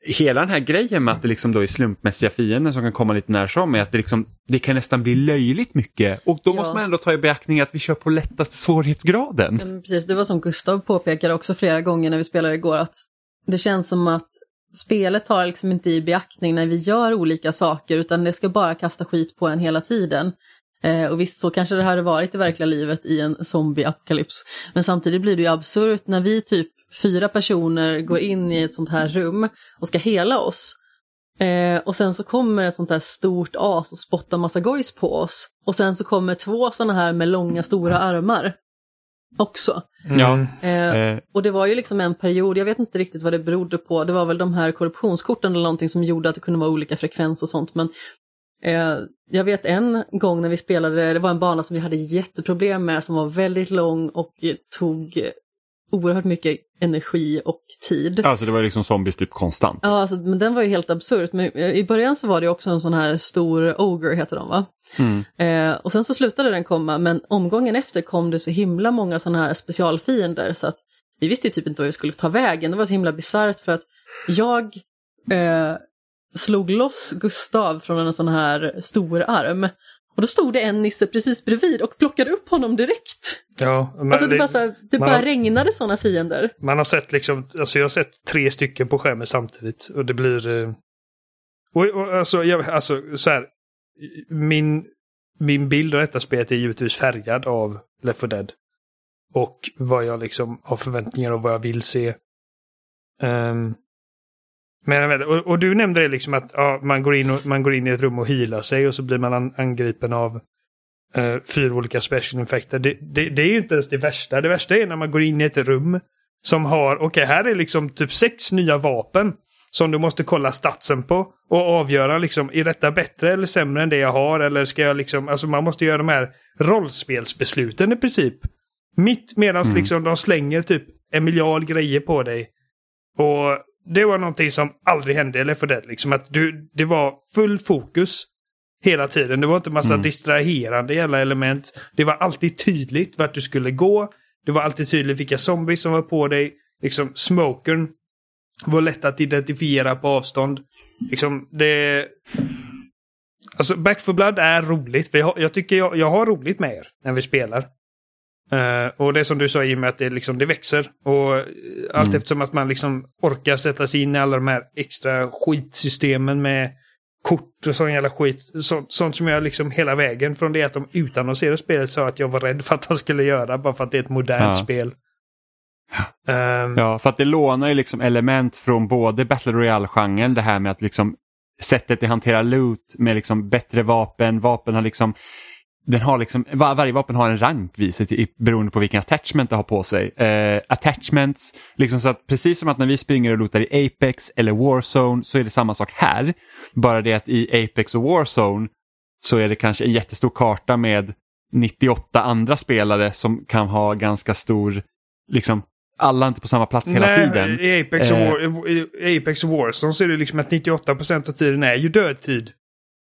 hela den här grejen med att det liksom då är slumpmässiga fiender som kan komma lite när som är att det, liksom, det kan nästan bli löjligt mycket och då Ja. måste man ändå ta i beaktning att vi kör på lättaste svårighetsgraden. Ja, Precis, det var som Gustav påpekade också flera gånger när vi spelade igår att det känns som att spelet tar liksom inte i beaktning när vi gör olika saker utan det ska bara kasta skit på en hela tiden. Eh, och visst, så kanske det hade varit i verkliga livet i en zombie-apokalyps. Men samtidigt blir det ju absurt när vi typ fyra personer går in i ett sånt här rum och ska hela oss. Eh, och sen så kommer ett sånt här stort as och spottar massa gojs på oss. Och sen så kommer två såna här med långa stora armar också. Ja. Eh, och det var ju liksom en period, jag vet inte riktigt vad det berodde på, det var väl de här korruptionskorten eller någonting som gjorde att det kunde vara olika frekvens och sånt. Men eh, jag vet en gång när vi spelade, det var en bana som vi hade jätteproblem med som var väldigt lång och tog oerhört mycket energi och tid. alltså det var liksom zombies typ konstant. Ja, alltså, men den var ju helt absurt. Men eh, i början så var det också en sån här stor ogre, heter de va? Mm. Eh, och sen så slutade den komma, men omgången efter kom det så himla många sådana här specialfiender så att vi visste ju typ inte vad vi skulle ta vägen. Det var så himla bisarrt för att jag eh, slog loss Gustav från en sån här stor arm. Och då stod det en nisse precis bredvid och plockade upp honom direkt. Ja, Alltså det, det- bara, så här, det bara har- regnade sådana fiender. Man har sett liksom, alltså jag har sett tre stycken på skärmen samtidigt och det blir... Eh... Och, och, alltså, jag, alltså så här, min, min bild av detta spelet är givetvis färgad av Left 4 Dead. Och vad jag liksom har förväntningar och vad jag vill se. Ehm, men, och, och du nämnde det liksom att ja, man, går in och, man går in i ett rum och healar sig och så blir man an, angripen av eh, fyra olika special infecter. Det, det, det är ju inte ens det värsta. Det värsta är när man går in i ett rum som har, okej här är liksom typ sex nya vapen som du måste kolla statsen på och avgöra liksom, är detta bättre eller sämre än det jag har eller ska jag liksom, alltså man måste göra de här rollspelsbesluten i princip. Mitt medan Mm. liksom de slänger typ en miljard grejer på dig. Och det var någonting som aldrig hände eller för det liksom att du, det var full fokus hela tiden. Det var inte massa Mm. distraherande jävla element. Det var alltid tydligt vart du skulle gå. Det var alltid tydligt vilka zombies som var på dig. Liksom smokern var lätt att identifiera på avstånd. Liksom det... Alltså Back for Blood är roligt. För jag, jag tycker jag, jag har roligt med er när vi spelar. Eh, och det som du sa Jimmy, att det, liksom, det växer. Och eh, allt Mm. eftersom att man liksom orkar sätta sig in i alla de här extra skitsystemen med kort och sån jävla skit. Så, sånt som jag liksom hela vägen från det att de utannonserade spelet sa att jag var rädd för att de skulle göra. Bara för att det är ett modernt Ja. spel. Ehm, Ja, för att det lånar ju liksom element från både Battle Royale-genren, det här med att liksom sättet att hantera loot med liksom bättre vapen, vapen har liksom den har liksom, var, varje vapen har en rank visat i, beroende på vilken attachment det har på sig. Eh, attachments, liksom så att precis som att när vi springer och lootar i Apex eller Warzone så är det samma sak här. Bara det att i Apex och Warzone så är det kanske en jättestor karta med 98 andra spelare som kan ha ganska stor liksom alla inte på samma plats hela Nej, tiden. I Apex, och Eh. War, i Apex och Warzone så är det liksom att 98% av tiden är ju dödtid.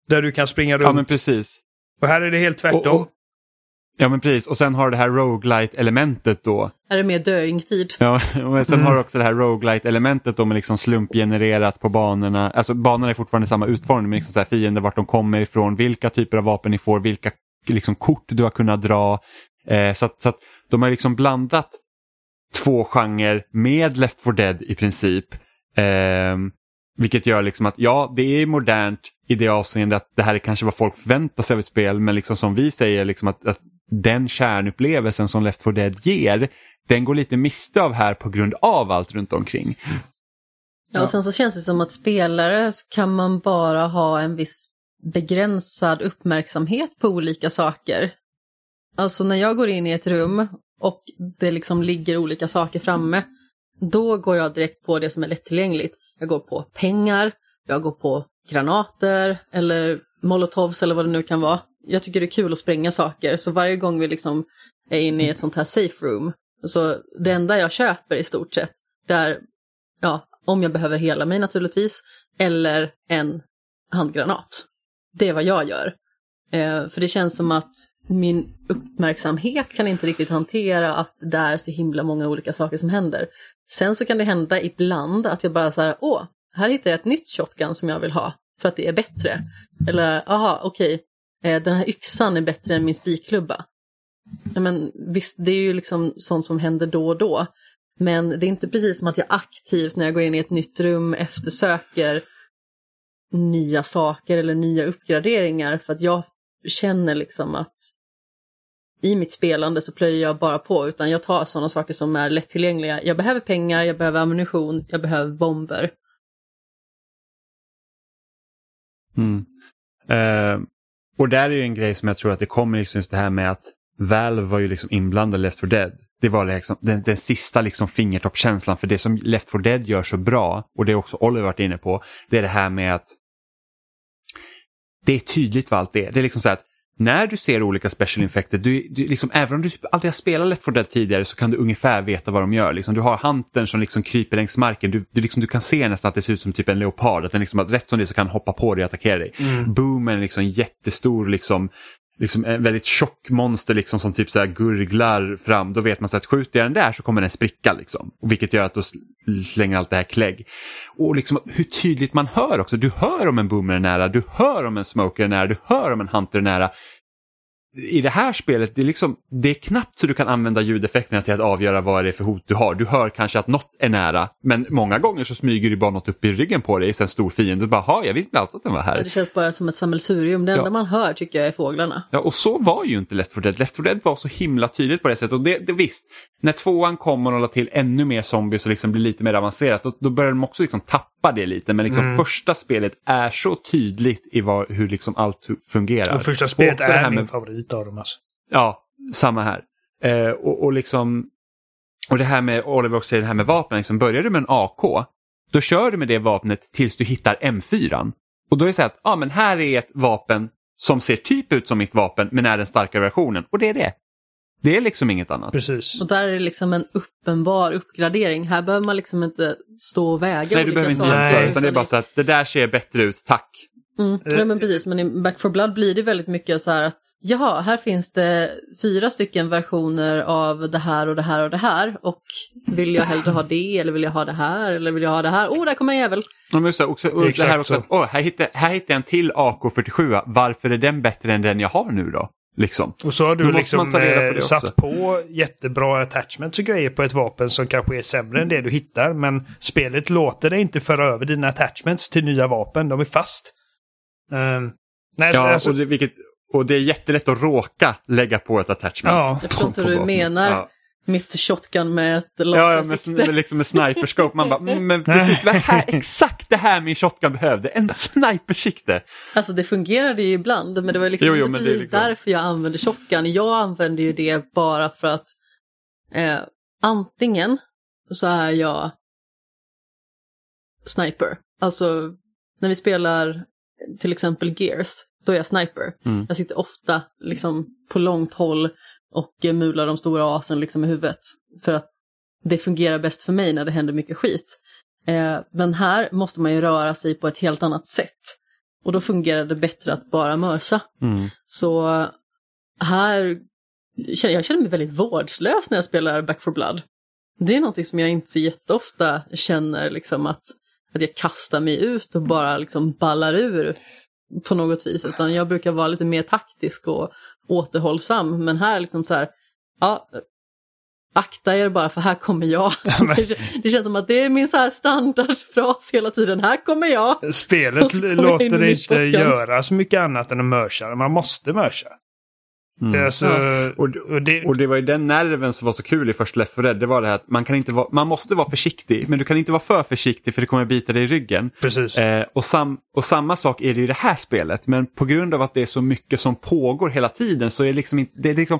Där du kan springa runt. Ja men precis. Och här är det helt tvärtom. Och- och- Ja men precis, och sen har det här roguelite elementet då. Är det mer döingtid? Ja, men sen Mm. har du också det här roguelite elementet då med liksom slumpgenererat på banorna. Alltså banorna är fortfarande samma utformning men liksom så här fiender vart de kommer ifrån, vilka typer av vapen ni får, vilka liksom kort du har kunnat dra. Eh, så att, så att de har liksom blandat två genrer med Left 4 Dead i princip. Eh, vilket gör liksom att ja, det är modernt i det avseendet att det här är kanske vad folk förväntar sig av ett spel men liksom som vi säger liksom att, att den kärnupplevelsen som Left 4 Dead ger den går lite miste av här på grund av allt runt omkring. Ja, och sen så känns det som att spelare kan man bara ha en viss begränsad uppmärksamhet på olika saker. Alltså när jag går in i ett rum och det liksom ligger olika saker framme, då går jag direkt på det som är lättillgängligt. Jag går på pengar, jag går på granater eller molotovs eller vad det nu kan vara. Jag tycker det är kul att spränga saker, så varje gång vi liksom är inne i ett sånt här safe room, så det enda jag köper i stort sett, där, är ja, om jag behöver hela mig naturligtvis, eller en handgranat. Det är vad jag gör. Eh, för det känns som att min uppmärksamhet kan inte riktigt hantera att det är så himla många olika saker som händer. Sen så kan det hända ibland att jag bara så här, åh, här hittar jag ett nytt shotgun som jag vill ha för att det är bättre. Eller, aha, okej, okay, den här yxan är bättre än min spikklubba. Men visst, det är ju liksom sånt som händer då och då. Men det är inte precis som att jag aktivt när jag går in i ett nytt rum eftersöker nya saker eller nya uppgraderingar för att jag känner liksom att i mitt spelande så plöjer jag bara på utan jag tar sådana saker som är lättillgängliga. Jag behöver pengar, jag behöver ammunition, jag behöver bomber. Mm. Eh, och där är ju en grej som jag tror att det kommer liksom just det här med att Valve var ju liksom inblandad i Left 4 Dead. Det var liksom den, den sista liksom fingertoppskänslan för det som Left 4 Dead gör så bra och det är också Oliver varit inne på. Det är det här med att det är tydligt vad allt är. Det är liksom så att när du ser olika special infected, du, du liksom, även om du typ aldrig har spelat Left 4 Dead tidigare så kan du ungefär veta vad de gör. Liksom, du har huntern som liksom kryper längs marken, du, du, liksom, du kan se nästan att det ser ut som typ en leopard, att den liksom, att rätt som det så kan hoppa på dig och attackera dig. Boomen är liksom jättestor, liksom, liksom en väldigt tjock monster liksom som typ så här gurglar fram. Då vet man så att skjuter jag den där så kommer den spricka. Liksom. Och vilket gör att då slänger allt det här klägg. Och liksom hur tydligt man hör också. Du hör om en boomer är nära, du hör om en smoker är nära, du hör om en hunter är nära. I det här spelet, det är, liksom, det är knappt så du kan använda ljudeffekterna till att avgöra vad det är för hot du har. Du hör kanske att något är nära, men många gånger så smyger det bara något upp i ryggen på dig, så en stor fiende. Du bara, ha, jag visste inte alls att den var här. Det känns bara som ett sammelsurium. Det enda Ja. man hör tycker jag är fåglarna. Ja, och så var ju inte Left 4 Dead. Left 4 Dead var så himla tydligt på det sättet. Och det, det visst, när tvåan kommer och la till ännu mer zombies och liksom blir lite mer avancerat, då, då börjar de också liksom tappa det lite. Men liksom Mm. första spelet är så tydligt i vad, hur liksom allt fungerar. Och första spelet här är min med- favorit av dem. Alltså. Ja, samma här. Eh, och, och liksom, och det här med, Oliver också säger det här med vapen, liksom, börjar du med en AK, då kör du med det vapnet tills du hittar M4. Och då är det så här att, ja men här är ett vapen som ser typ ut som mitt vapen men är den starkare versionen. Och det är det. Det är liksom inget annat. Precis. Och där är det liksom en uppenbar uppgradering. Här behöver man liksom inte stå och väga Nej, du behöver inte jämföra utan det är bara så att det där ser bättre ut, tack. Mm. Eh, Ja men precis, men i Back for Blood blir det väldigt mycket så här att jaha, här finns det fyra stycken versioner av det här och det här och det här och vill jag hellre ha det eller vill jag ha det här eller vill jag ha det här? Oh, där kommer en jävel! Ja, men så, också, och det här också, att, åh, här, hittar, här hittar jag en till AK47, varför är den bättre än den jag har nu då? Liksom. Och så har du måste liksom på eh, också. satt på jättebra attachments och grejer på ett vapen som kanske är sämre än det du hittar. Men spelet låter dig inte föra över dina attachments till nya vapen. De är fast. Ehm, nej, Ja, alltså, och, det, vilket, och det är jättelätt att råka lägga på ett attachment. Ja. Jag förstår inte hur du menar Ja. mitt shotgun med ett Ja, ja med, lasersikte. med, liksom med sniperscope. Man bara, mm, men precis det här, exakt det här min shotgun behövde. En snipersikte. Alltså det fungerade ju ibland, men det var liksom Jo, jo, inte precis liksom- därför jag använde shotgun. Jag använde ju det bara för att eh, antingen så är jag sniper. Alltså när vi spelar till exempel Gears, då är jag sniper. Mm. Jag sitter ofta liksom på långt håll och eh, mular de stora asen liksom i huvudet. För att det fungerar bäst för mig när det händer mycket skit. Eh, men här måste man ju röra sig på ett helt annat sätt. Och då fungerar det bättre att bara mörsa. Mm. Så här, jag känner mig väldigt vårdslös när jag spelar Back for Blood. Det är någonting som jag inte så jätteofta känner liksom att, att jag kastar mig ut och bara liksom ballar ur på något vis. Utan jag brukar vara lite mer taktisk och återhållsam. Men här liksom så här, ja, akta er bara för här kommer jag. det känns som att det är min så här standardfras hela tiden, här kommer jag. Spelet låter inte göra så mycket annat än att mörsa, man måste mörsa. Mm. Alltså, ja. och, och, det, och det var ju den nerven som var så kul i första Left 4 Dead. Det var det här att man, kan inte vara, man måste vara försiktig men du kan inte vara för försiktig för det kommer bita dig i ryggen. Precis. Eh, och, sam, och samma sak är det i det här spelet men på grund av att det är så mycket som pågår hela tiden så är liksom inte, det är liksom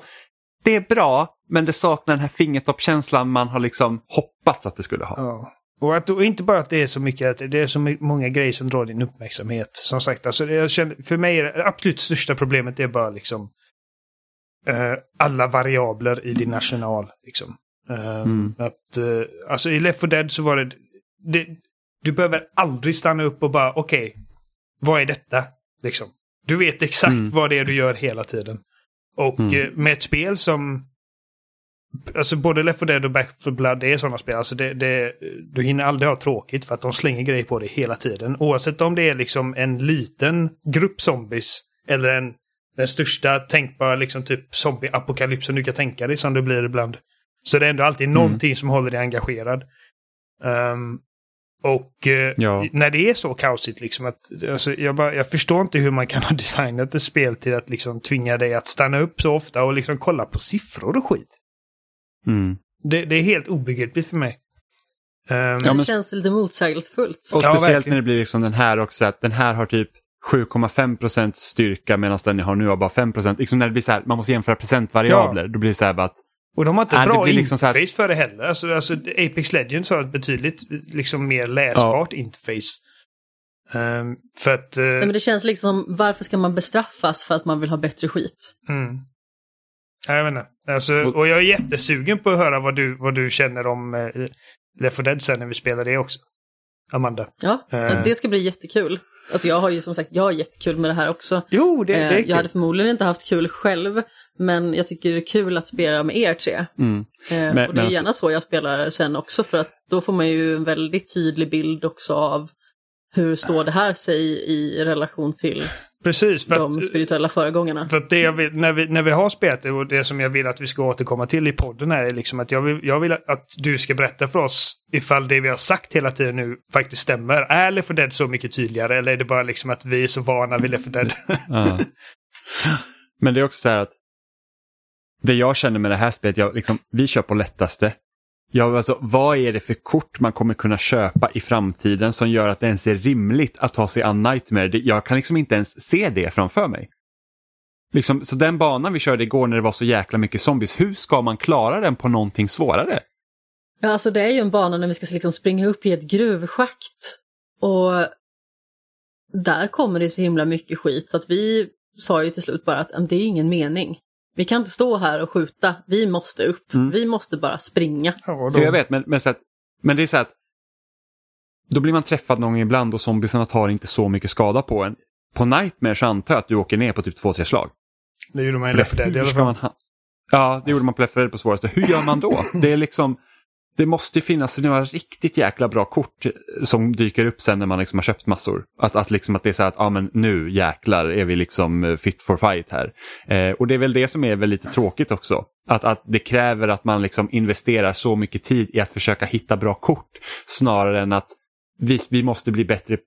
det är bra men det saknar den här fingertoppkänslan man har liksom hoppats att det skulle ha. Ja. Och, att, och inte bara att det är så mycket, att det är så många grejer som drar din uppmärksamhet. Som sagt, alltså, jag känner, för mig är det absolut största problemet är bara liksom uh, alla variabler i din national. Liksom. Uh, mm. att, uh, alltså i Left 4 Dead så var det, det, du behöver aldrig stanna upp och bara okej, okay, vad är detta? Liksom. Du vet exakt mm. vad det är du gör hela tiden. Och mm. med ett spel som Alltså både Left 4 Dead och Back 4 Blood det är sådana spel. Alltså det, det, du hinner aldrig ha tråkigt för att de slänger grejer på dig hela tiden. Oavsett om det är liksom en liten grupp zombies eller en, den största tänkbara liksom typ zombie-apokalypsen du kan tänka dig som det blir ibland. Så det är ändå alltid mm. någonting som håller dig engagerad. Um, och eh, ja. när det är så kaosigt liksom att alltså, jag, bara, jag förstår inte hur man kan ha designat ett spel till att liksom tvinga dig att stanna upp så ofta och liksom kolla på siffror och skit. Mm. Det, det, är helt obegripligt för mig. Um, ja, men... Det känns lite motsägelsefullt. Och speciellt när det blir liksom den här också, att den här har typ 7,5% styrka medan den jag har nu har bara 5 liksom när det blir så här, man måste jämföra procentvariabler, ja. då blir det så här bara att och de har inte äh, bra liksom interface här... för det heller. Alltså, alltså, Apex Legends har ett betydligt liksom, mer läsbart ja. interface. Um, för att... Uh... Nej, men det känns liksom, varför ska man bestraffas för att man vill ha bättre skit? Mm. Jag vet inte. Alltså, och jag är jättesugen på att höra vad du, vad du känner om uh, Left 4 Dead sen när vi spelar det också. Amanda. Ja, uh... det ska bli jättekul. Alltså jag har ju som sagt, jag har jättekul med det här också. Jo, det, det är kul. Jag hade förmodligen inte haft kul själv, men jag tycker det är kul att spela med er tre. Mm. Men, och det är gärna så jag spelar sen också, för att då får man ju en väldigt tydlig bild också av hur står det här sig i relation till Precis, för de att, spirituella föregångarna. För att det vill, när, vi, när vi har spelat det och det som jag vill att vi ska återkomma till i podden är liksom att jag vill, jag vill att du ska berätta för oss ifall det vi har sagt hela tiden nu faktiskt stämmer. Är Left 4 Dead så mycket tydligare eller är det bara liksom att vi är så vana vid Left 4 Dead? ja. Men det är också så här att det jag känner med det här spelet, jag, liksom, vi kör på lättaste. Ja, alltså, vad är det för kort man kommer kunna köpa i framtiden som gör att det ens är rimligt att ta sig an Nightmare? Jag kan liksom inte ens se det framför mig. Liksom, så den banan vi körde igår när det var så jäkla mycket zombies, hur ska man klara den på någonting svårare? Ja, alltså det är ju en bana när vi ska liksom springa upp i ett gruvschakt. Och där kommer det så himla mycket skit så att vi sa ju till slut bara att det är ingen mening. Vi kan inte stå här och skjuta, vi måste upp. Mm. Vi måste bara springa. Ja, jag vet, men, men, så att, men det är så att då blir man träffad någon gång ibland och zombiesarna tar inte så mycket skada på en. På Nightmare så antar jag att du åker ner på typ två, tre slag. Det gjorde man i Left Dead i alla fall. Ja, det gjorde man på Left Dead på svåraste. Hur gör man då? Det är liksom det måste finnas några riktigt jäkla bra kort som dyker upp sen när man liksom har köpt massor. Att, att, liksom att det är så här att ah, men nu jäklar är vi liksom eh, fit for fight här. Eh, och det är väl det som är väl lite tråkigt också. Att, att det kräver att man liksom investerar så mycket tid i att försöka hitta bra kort snarare än att vi, vi måste bli bättre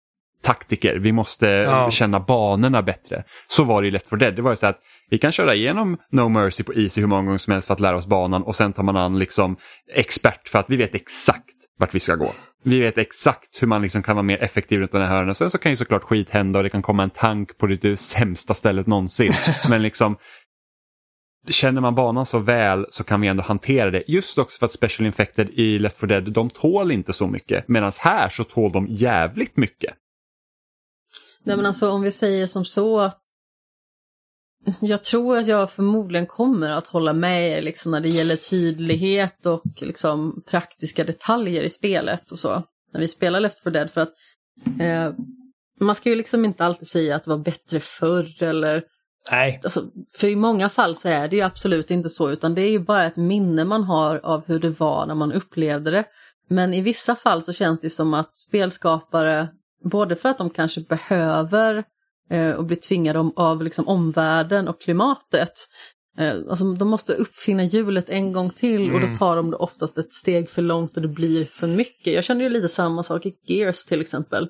taktiker, vi måste ja. känna banorna bättre. Så var det i Left 4 Dead, det var ju så att vi kan köra igenom No Mercy på Easy hur många gånger som helst för att lära oss banan och sen tar man an liksom expert för att vi vet exakt vart vi ska gå. Vi vet exakt hur man liksom kan vara mer effektiv runt den här hörnen. Sen så kan ju såklart skit hända och det kan komma en tank på det sämsta stället någonsin. Men liksom känner man banan så väl så kan vi ändå hantera det. Just också för att Special Infected i Left 4 Dead, de tål inte så mycket. Medan här så tål de jävligt mycket. Nej men alltså om vi säger som så att jag tror att jag förmodligen kommer att hålla med er liksom, när det gäller tydlighet och liksom, praktiska detaljer i spelet och så. När vi spelar Left 4 Dead för att eh, man ska ju liksom inte alltid säga att det var bättre förr eller Nej. Alltså, för i många fall så är det ju absolut inte så, utan det är ju bara ett minne man har av hur det var när man upplevde det. Men i vissa fall så känns det som att spelskapare, både för att de kanske behöver eh, och blir tvingade om, av liksom omvärlden och klimatet, eh, alltså de måste uppfinna hjulet en gång till och då Mm. tar de det oftast ett steg för långt och det blir för mycket. Jag känner ju lite samma sak i Gears till exempel.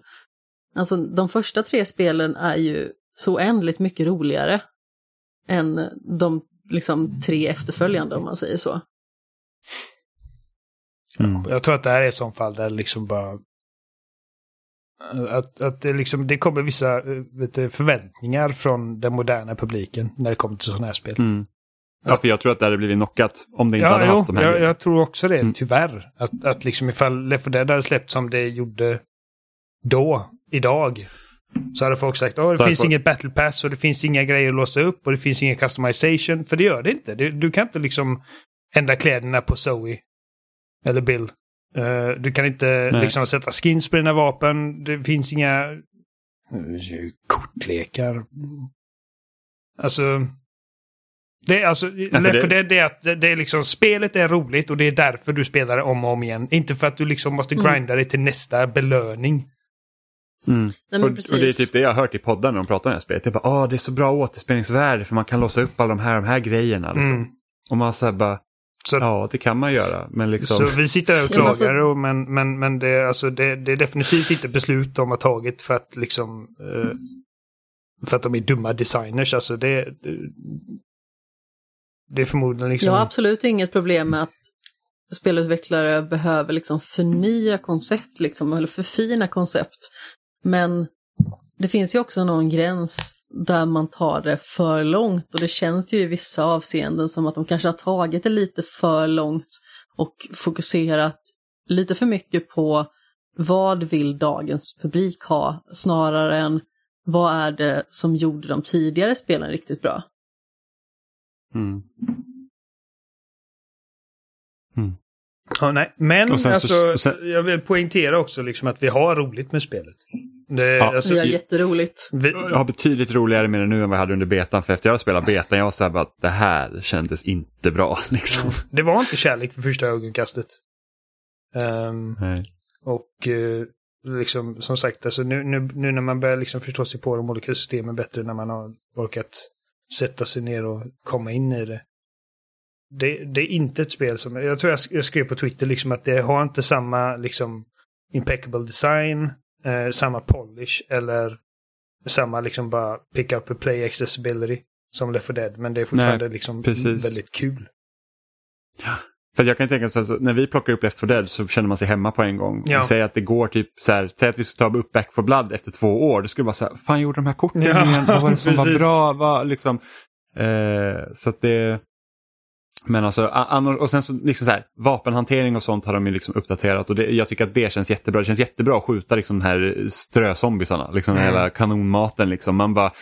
Alltså de första tre spelen är ju så oändligt mycket roligare än de liksom tre efterföljande om man säger så. Mm. Jag tror att det här är ett sånt fall där liksom bara... Att, att det, liksom, det kommer vissa eh, du, förväntningar från den moderna publiken när det kommer till sådana här spel. Mm. Ja, för jag tror att det hade blivit knockat om det inte hade Ja, haft de jo, här jag, jag tror också det, Mm. tyvärr. Att, att liksom ifall Left 4 Dead hade släppt som det gjorde då, idag, så hade folk sagt att det Så finns inget battle pass och det finns inga grejer att låsa upp och det finns ingen customization. För det gör det inte. Det, du kan inte liksom ändra kläderna på Zoe. Eller Bill. Eh, du kan inte Nej. liksom sätta skins på dina vapen. Det finns inga kortlekar. Alltså... Det är alltså, för för det- det, det, är att det, det är liksom, spelet är roligt och det är därför du spelar det om och om igen. Inte för att du liksom måste Mm. grinda dig till nästa belöning. Mm. Nej, Och, och det är typ det jag har hört i podden när de pratar om det här spelet. Det är bara, Åh, det är så bra återspelningsvärde för man kan låsa upp alla de här, de här grejerna. Liksom. Mm. Och man säger bara, Så, ja det kan man göra. Men liksom, så vi sitter där och klagar, alltså- och, men, men, men det, är alltså, det, det är definitivt inte beslut de har tagit för att liksom... eh, för att de är dumma designers. Alltså det... det det är förmodligen liksom... Jag har absolut inget problem med att spelutvecklare behöver liksom förnya koncept liksom, eller förfina koncept. Men det finns ju också någon gräns där man tar det för långt och det känns ju i vissa avseenden som att de kanske har tagit det lite för långt och fokuserat lite för mycket på vad vill dagens publik ha snarare än vad är det som gjorde de tidigare spelen riktigt bra. mm. Ja, nej. Men sen så- alltså, sen- jag vill poängtera också liksom att vi har roligt med spelet. Det, Ja. alltså, Vi har jätteroligt. vi, Jag har betydligt roligare med det nu än vad jag hade under betan. För efter jag spelat betan, jag var så här bara att det här kändes inte bra. Liksom. det var inte kärlek för första ögonkastet. Nej. och eh, liksom, som sagt, alltså, nu, nu, nu när man börjar liksom förstå sig på de olika systemen bättre när man har orkat sätta sig ner och komma in i det. Det, det är inte ett spel som, jag tror jag, sk- jag skrev på Twitter liksom att det har inte samma liksom impeccable design, eh, samma polish eller samma liksom bara pick up and play accessibility som Left 4 Dead. Men det är fortfarande liksom precis. väldigt kul. För jag kan tänka så här, när vi plockar upp Left 4 Dead så känner man sig hemma på en gång. Ja. Säger att det går typ så här, säg att vi ska ta upp Back 4 Blood efter två år. Då skulle vara så här, fan gjorde de här korten Ja, igen? Vad var det som var bra? Vad, liksom, eh, så att det... Men alltså, och sen så liksom så här, vapenhantering och sånt har de ju liksom uppdaterat och det, jag tycker att det känns jättebra. Det känns jättebra att skjuta liksom de här strözombisarna, liksom Mm. hela kanonmaten liksom. Man bara,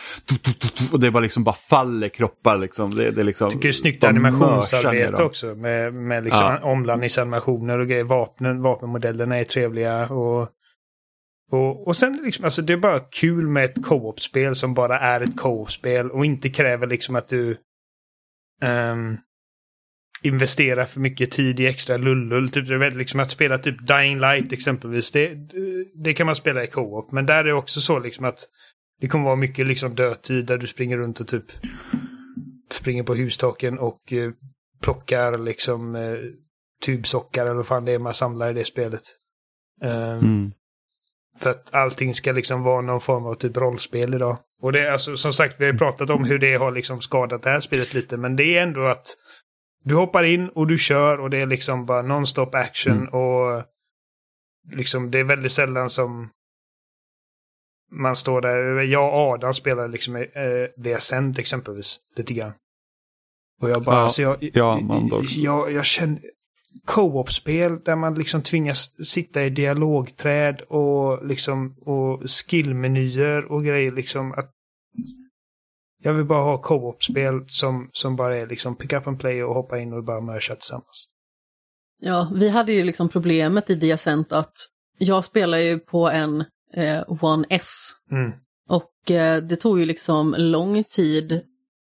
och det bara liksom bara faller kroppar liksom. Det, det liksom tycker det är snyggt animationsarbete också. Med, med liksom Ja. omlandningsanimationer och grejer. Vapnen, vapenmodellerna är trevliga. Och, och, och sen liksom, alltså det är bara kul med ett co-op-spel som bara är ett co-op-spel och inte kräver liksom att du ehm, investerar för mycket tid i extra lullull. Typ, liksom att spela typ Dying Light exempelvis. Det, det kan man spela i co-op. Men där är det också så liksom att det kommer vara mycket liksom dödtid där du springer runt och typ springer på hustaken och eh, plockar liksom eh, tubsockar eller vad fan det är man samlar i det spelet. Ehm, Mm. För att allting ska liksom vara någon form av typ rollspel idag. Och det är alltså som sagt, vi har ju pratat om hur det har liksom skadat det här spelet lite, men det är ändå att du hoppar in och du kör och det är liksom bara non-stop action Mm. och liksom det är väldigt sällan som man står där. Jag och Adam spelar liksom eh, Ascent exempelvis, lite grann. Och jag bara, Ja, alltså jag, ja, också. jag, jag känner co-op-spel där man liksom tvingas sitta i dialogträd och liksom och skillmenyer och grejer liksom att Jag vill bara ha co-op-spel som, som bara är liksom pick up and play och hoppa in och bara mörsa tillsammans. Ja, vi hade ju liksom problemet i Diacent att jag spelar ju på en eh, One S. Mm. Och eh, det tog ju liksom lång tid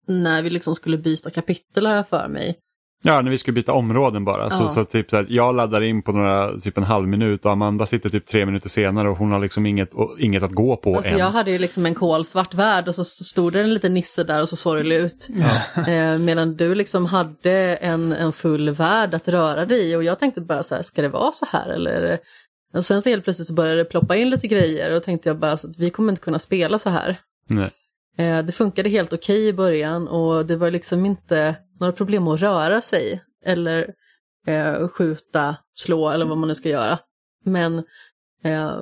när vi liksom skulle byta kapitel jag för mig. Ja, när vi skulle byta områden bara. Så, Ja. så typ så här, jag laddar in på några, typ en halv minut och Amanda sitter typ tre minuter senare och hon har liksom inget, och, inget att gå på Alltså än. jag hade ju liksom en kolsvart värld och så stod det en liten nisse där och så sorglig ut. Eh, medan du liksom hade en, en full värld att röra dig i och jag tänkte bara så här, ska det vara så här eller? Och sen så helt plötsligt så började det ploppa in lite grejer och tänkte jag bara så att vi kommer inte kunna spela så här. Nej. Eh, det funkade helt okej i början och det var liksom inte några problem att röra sig eller eh, skjuta, slå eller vad man nu ska göra. Men eh,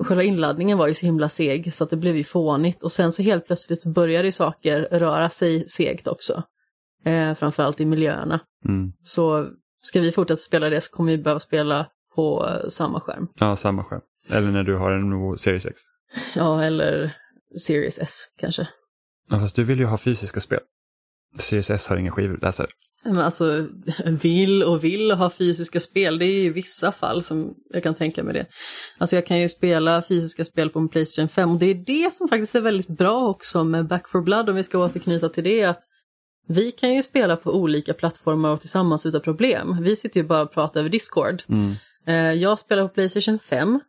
själva inladdningen var ju så himla seg så att det blev ju fånigt och sen så helt plötsligt började ju saker röra sig segt också. Eh, framförallt i miljöerna. Mm. Så ska vi fortsätta spela det så kommer vi behöva spela på samma skärm. Ja, samma skärm. Eller när du har en Series X. Ja, eller Series S kanske. Ja, fast du vill ju ha fysiska spel. Series S har ingen skivläsare. Men alltså, vill och vill ha fysiska spel, det är i vissa fall som jag kan tänka mig det. Alltså jag kan ju spela fysiska spel på en Playstation 5 och det är det som faktiskt är väldigt bra också med Back for Blood om vi ska återknyta till det. att Vi kan ju spela på olika plattformar och tillsammans utan problem. Vi sitter ju bara och pratar över Discord. Mm. Eh, Jag spelar på Playstation 5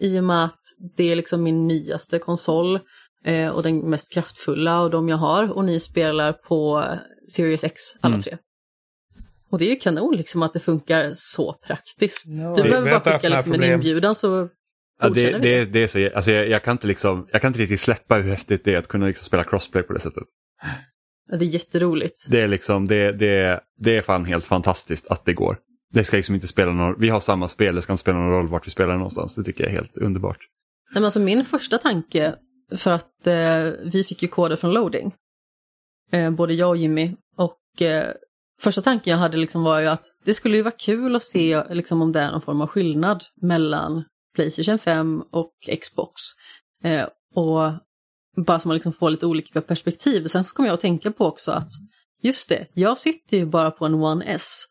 i och med att det är liksom min nyaste konsol eh, och den mest kraftfulla av de jag har. Och ni spelar på Series X alla Mm. tre. Och det är ju kanon liksom att det funkar så praktiskt. Ja, du vi- behöver bara skicka liksom en inbjudan så Ja, det, vi det. det, det är så, alltså jag, jag, kan inte liksom, jag kan inte riktigt släppa hur häftigt det är att kunna liksom spela crossplay på det sättet. Ja, det är jätteroligt. Det är, liksom, det, det, det är fan helt fantastiskt att det går. Det ska liksom inte spela någon, vi har samma spel, det ska inte spela någon roll vart vi spelar någonstans. Det tycker jag är helt underbart. Nej, men alltså min första tanke, för att eh, vi fick ju koder från loading, eh, både jag och Jimmy, och eh, första tanken jag hade liksom var ju att det skulle ju vara kul att se liksom, om det är någon form av skillnad mellan Playstation 5 och Xbox. Eh, och bara så man liksom får lite olika perspektiv. Sen så kommer jag att tänka på också att just det, jag sitter ju bara på en One S.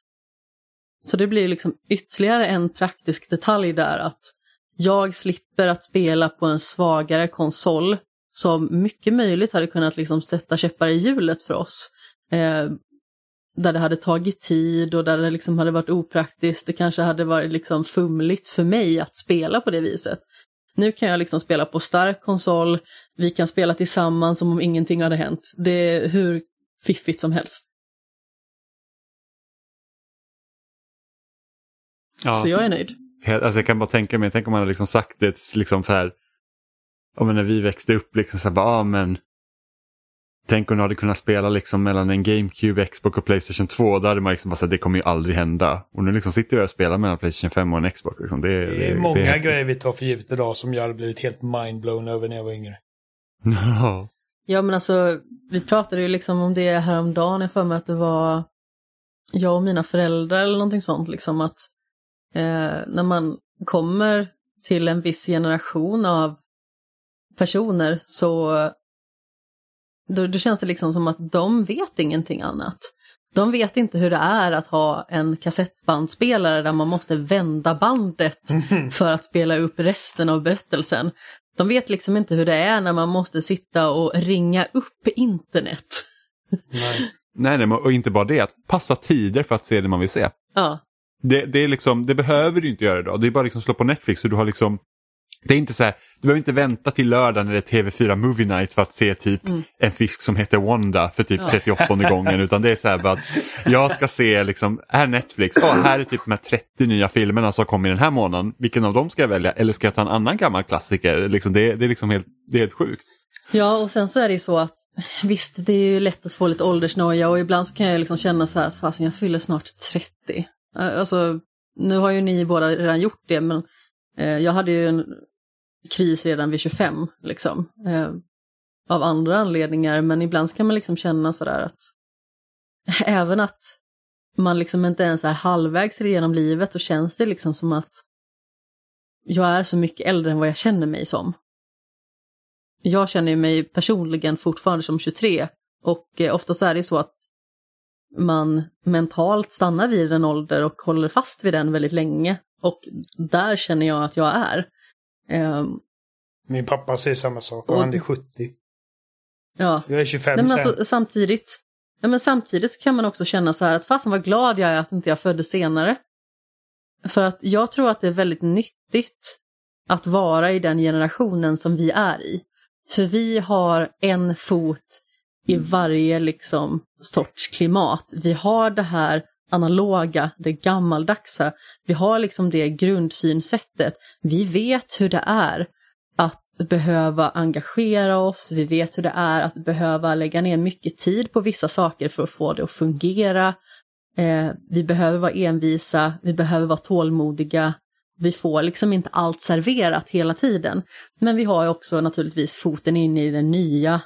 Så det blir ju liksom ytterligare en praktisk detalj där att jag slipper att spela på en svagare konsol som mycket möjligt hade kunnat liksom sätta käppar i hjulet för oss. Eh, där det hade tagit tid och där det liksom hade varit opraktiskt. Det kanske hade varit liksom fumligt för mig att spela på det viset. Nu kan jag liksom spela på stark konsol, vi kan spela tillsammans som om ingenting hade hänt. Det är hur fiffigt som helst. Ja. Så jag är nöjd. Alltså jag kan bara tänka mig, tänk om man hade liksom sagt det liksom så här, när vi växte upp, liksom så här, bara, ja, men Tänk om du hade kunnat spela liksom mellan en GameCube, Xbox och Playstation 2. Då hade man liksom bara sagt det kommer ju aldrig hända. Och nu liksom sitter jag och spelar mellan Playstation 5 och en Xbox. Liksom. Det, är- Det är det många häftigt. grejer vi tar för givet idag som jag hade blivit helt mindblown över när jag var yngre. Ja. Ja men alltså, vi pratade ju liksom om det häromdagen, jag för mig att det var jag och mina föräldrar eller någonting sånt, liksom att eh, när man kommer till en viss generation av personer så då, då känns det liksom som att de vet ingenting annat. De vet inte hur det är att ha en kassettbandspelare där man måste vända bandet för att spela upp resten av berättelsen. De vet liksom inte hur det är när man måste sitta och ringa upp internet. Nej. Nej, nej, och inte bara det, att passa tider för att se det man vill se. Ja, Det, det, är liksom, det behöver du inte göra idag. Det är bara liksom slå på Netflix och du har liksom det är inte så här, du behöver inte vänta till lördag när det är TV4 Movie Night för att se typ Mm. en fisk som heter Wanda för typ Ja. 38 gången utan det är så här att jag ska se liksom, här Netflix, ja, här är typ de här 30 nya filmerna som kommer i den här månaden, vilken av dem ska jag välja eller ska jag ta en annan gammal klassiker? Liksom, det, det är liksom helt, det är helt sjukt. Ja, och sen så är det ju så att visst, det är ju lätt att få lite åldersnoja och ibland så kan jag liksom känna så här att fasen, jag fyller snart 30. Eh, alltså, nu har ju ni båda redan gjort det, men eh, jag hade ju en kris redan vid 25, liksom. Eh, av andra anledningar, men ibland kan man liksom känna sådär att även att man liksom inte ens är halvvägs genom livet, då känns det liksom som att jag är så mycket äldre än vad jag känner mig som. Jag känner ju mig personligen fortfarande som 23 Och eh, ofta så är det så att man mentalt stannar vid en ålder och håller fast vid den väldigt länge. Och där känner jag att jag är. Um, Min pappa säger samma sak och, och han är 70. Ja. Jag är 25 Nej, men alltså, samtidigt, ja, men samtidigt så kan man också känna så här att fasen vad glad jag är att inte jag föddes senare. För att jag tror att det är väldigt nyttigt att vara i den generationen som vi är i. För vi har en fot i varje liksom sorts klimat. Vi har det här analoga, det gammaldagsa. Vi har liksom det grundsynsättet. Vi vet hur det är att behöva engagera oss, vi vet hur det är att behöva lägga ner mycket tid på vissa saker för att få det att fungera. Eh, vi behöver vara envisa, vi behöver vara tålmodiga. Vi får liksom inte allt serverat hela tiden. Men vi har också naturligtvis foten in i den nya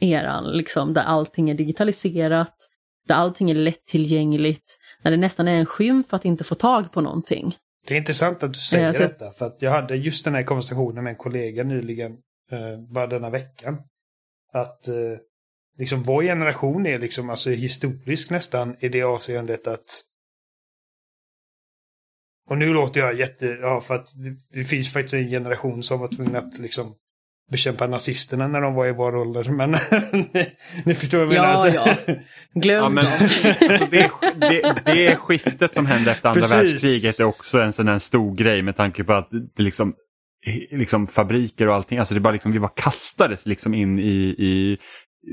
eran, liksom, där allting är digitaliserat, där allting är lättillgängligt, där det nästan är en skymf att inte få tag på någonting. Det är intressant att du säger eh, detta, för att jag hade just den här konversationen med en kollega nyligen, eh, bara denna veckan. Att eh, liksom vår generation är liksom alltså historisk nästan i det avseendet att och nu låter jag jätte, ja för att det finns faktiskt en generation som var tvungen att liksom bekämpa nazisterna när de var i vår ålder. Men ni, ni förstår vad jag menar. Ja, ja. Glöm ja, men, det, det, det skiftet som hände efter andra Precis. världskriget är också en sån stor grej med tanke på att det liksom, liksom fabriker och allting, alltså det bara liksom, vi bara kastades liksom in i, i,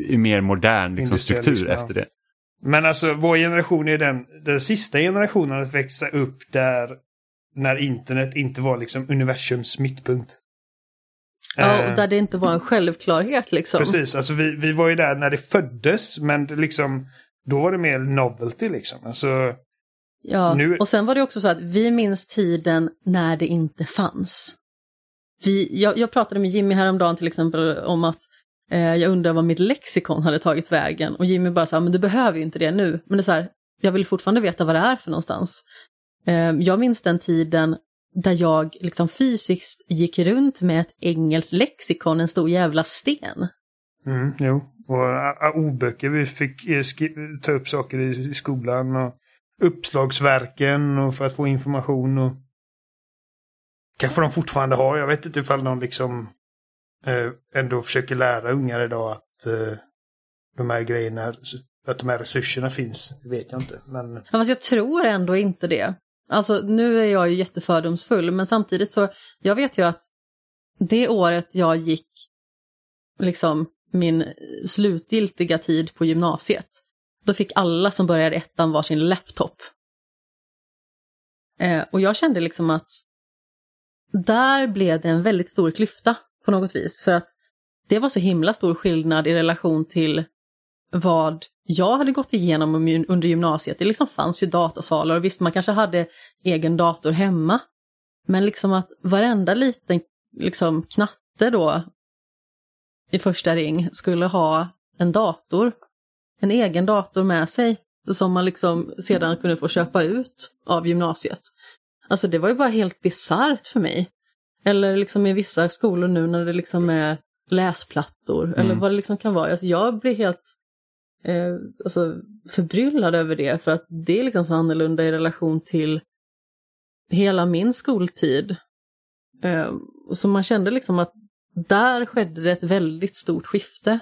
i mer modern liksom, struktur efter det. Men alltså vår generation är den, den sista generationen att växa upp där när internet inte var liksom universums mittpunkt. Ja, och eh. där det inte var en självklarhet liksom. Precis, alltså vi, vi var ju där när det föddes, men liksom, då var det mer novelty liksom. Alltså, ja, nu... och sen var det också så att vi minns tiden när det inte fanns. Vi, jag, jag pratade med Jimmy häromdagen till exempel om att eh, jag undrar vad mitt lexikon hade tagit vägen och Jimmy bara sa, men du behöver ju inte det nu. Men det är så här, jag vill fortfarande veta vad det är för någonstans. Eh, jag minns den tiden där jag liksom fysiskt gick runt med ett engelskt lexikon, en stor jävla sten. Mm, jo, och ordböcker vi fick eh, ta upp saker i skolan och uppslagsverken och för att få information och kanske de fortfarande har. Jag vet inte ifall de liksom eh, ändå försöker lära ungar idag att eh, de här grejerna, att de här resurserna finns. Det vet jag inte. Men... Ja, fast jag tror ändå inte det. Alltså nu är jag ju jättefördomsfull men samtidigt så, jag vet ju att det året jag gick liksom min slutgiltiga tid på gymnasiet, då fick alla som började ettan varsin laptop. Eh, och jag kände liksom att där blev det en väldigt stor klyfta på något vis. För att det var så himla stor skillnad i relation till vad jag hade gått igenom under gymnasiet. Det liksom fanns ju datasalar och visst, man kanske hade egen dator hemma. Men liksom att varenda liten liksom, knatte då i första ring skulle ha en dator, en egen dator med sig som man liksom sedan kunde få köpa ut av gymnasiet. Alltså det var ju bara helt bisarrt för mig. Eller liksom i vissa skolor nu när det liksom är läsplattor mm. eller vad det liksom kan vara. Alltså jag blir helt eh, alltså, förbryllad över det för att det är liksom så annorlunda i relation till hela min skoltid. Eh, så man kände liksom att där skedde det ett väldigt stort skifte.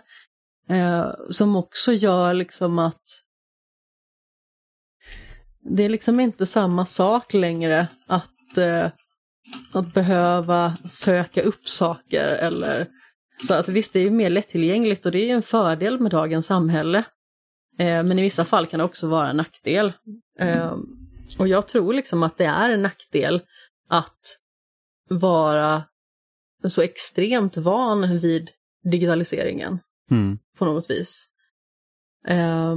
Eh, som också gör liksom att det är liksom inte samma sak längre att, eh, att behöva söka upp saker eller så alltså visst, det är ju mer lättillgängligt och det är ju en fördel med dagens samhälle. Eh, men i vissa fall kan det också vara en nackdel. Eh, och jag tror liksom att det är en nackdel att vara så extremt van vid digitaliseringen mm. på något vis. Eh,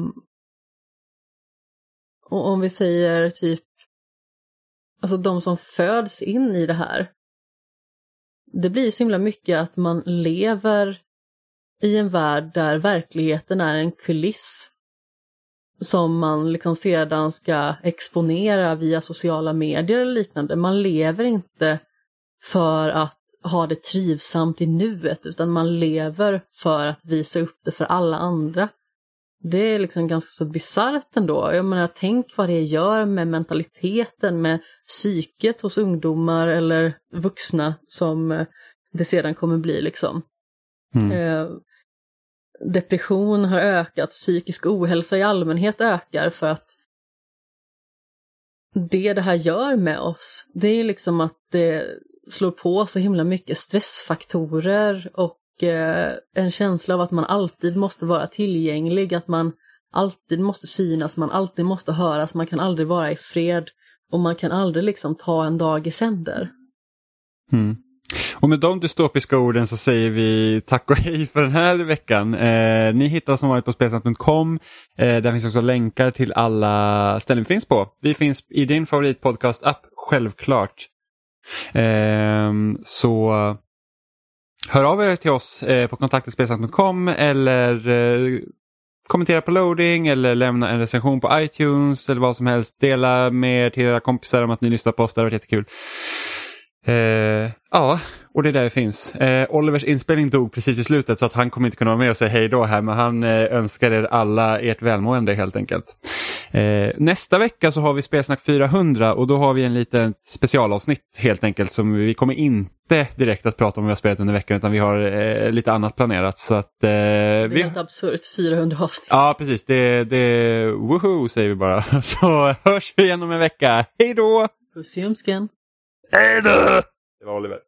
och om vi säger typ, alltså de som föds in i det här, det blir så himla mycket att man lever i en värld där verkligheten är en kuliss som man liksom sedan ska exponera via sociala medier eller liknande. Man lever inte för att ha det trivsamt i nuet utan man lever för att visa upp det för alla andra. Det är liksom ganska så bisarrt ändå. Jag menar, tänk vad det gör med mentaliteten, med psyket hos ungdomar eller vuxna som eh, det sedan kommer bli liksom. Mm. Depression har ökat, psykisk ohälsa i allmänhet ökar för att det det här gör med oss, det är liksom att det slår på så himla mycket stressfaktorer och eh, en känsla av att man alltid måste vara tillgänglig, att man alltid måste synas, man alltid måste höras, man kan aldrig vara i fred och man kan aldrig liksom ta en dag i sänder. Mm. Och med de dystopiska orden så säger vi tack och hej för den här veckan. Eh, ni hittar oss som vanligt på spelsnack.com. Eh, där finns också länkar till alla ställen vi finns på. Vi finns i din favoritpodcast-app, självklart. Eh, så hör av er till oss eh, på kontaktetspelsnack.com eller eh, kommentera på loading eller lämna en recension på iTunes eller vad som helst. Dela med er till era kompisar om att ni lyssnar på oss, det har varit jättekul. Eh, ja, och det är där det finns. Eh, Olivers inspelning dog precis i slutet så att han kommer inte kunna vara med och säga hej då här men han eh, önskar er alla ert välmående helt enkelt. Eh, nästa vecka så har vi Spelsnack 400 och då har vi en liten specialavsnitt helt enkelt som vi kommer inte direkt att prata om vad vi har spelat under veckan utan vi har eh, lite annat planerat. Så att, eh, Det vi... är ett absurt 400 avsnitt. Ja precis, det, det woho säger vi bara. Så hörs vi igen om en vecka. Hej då! Puss i ömsken. Hej då! Det var Oliver.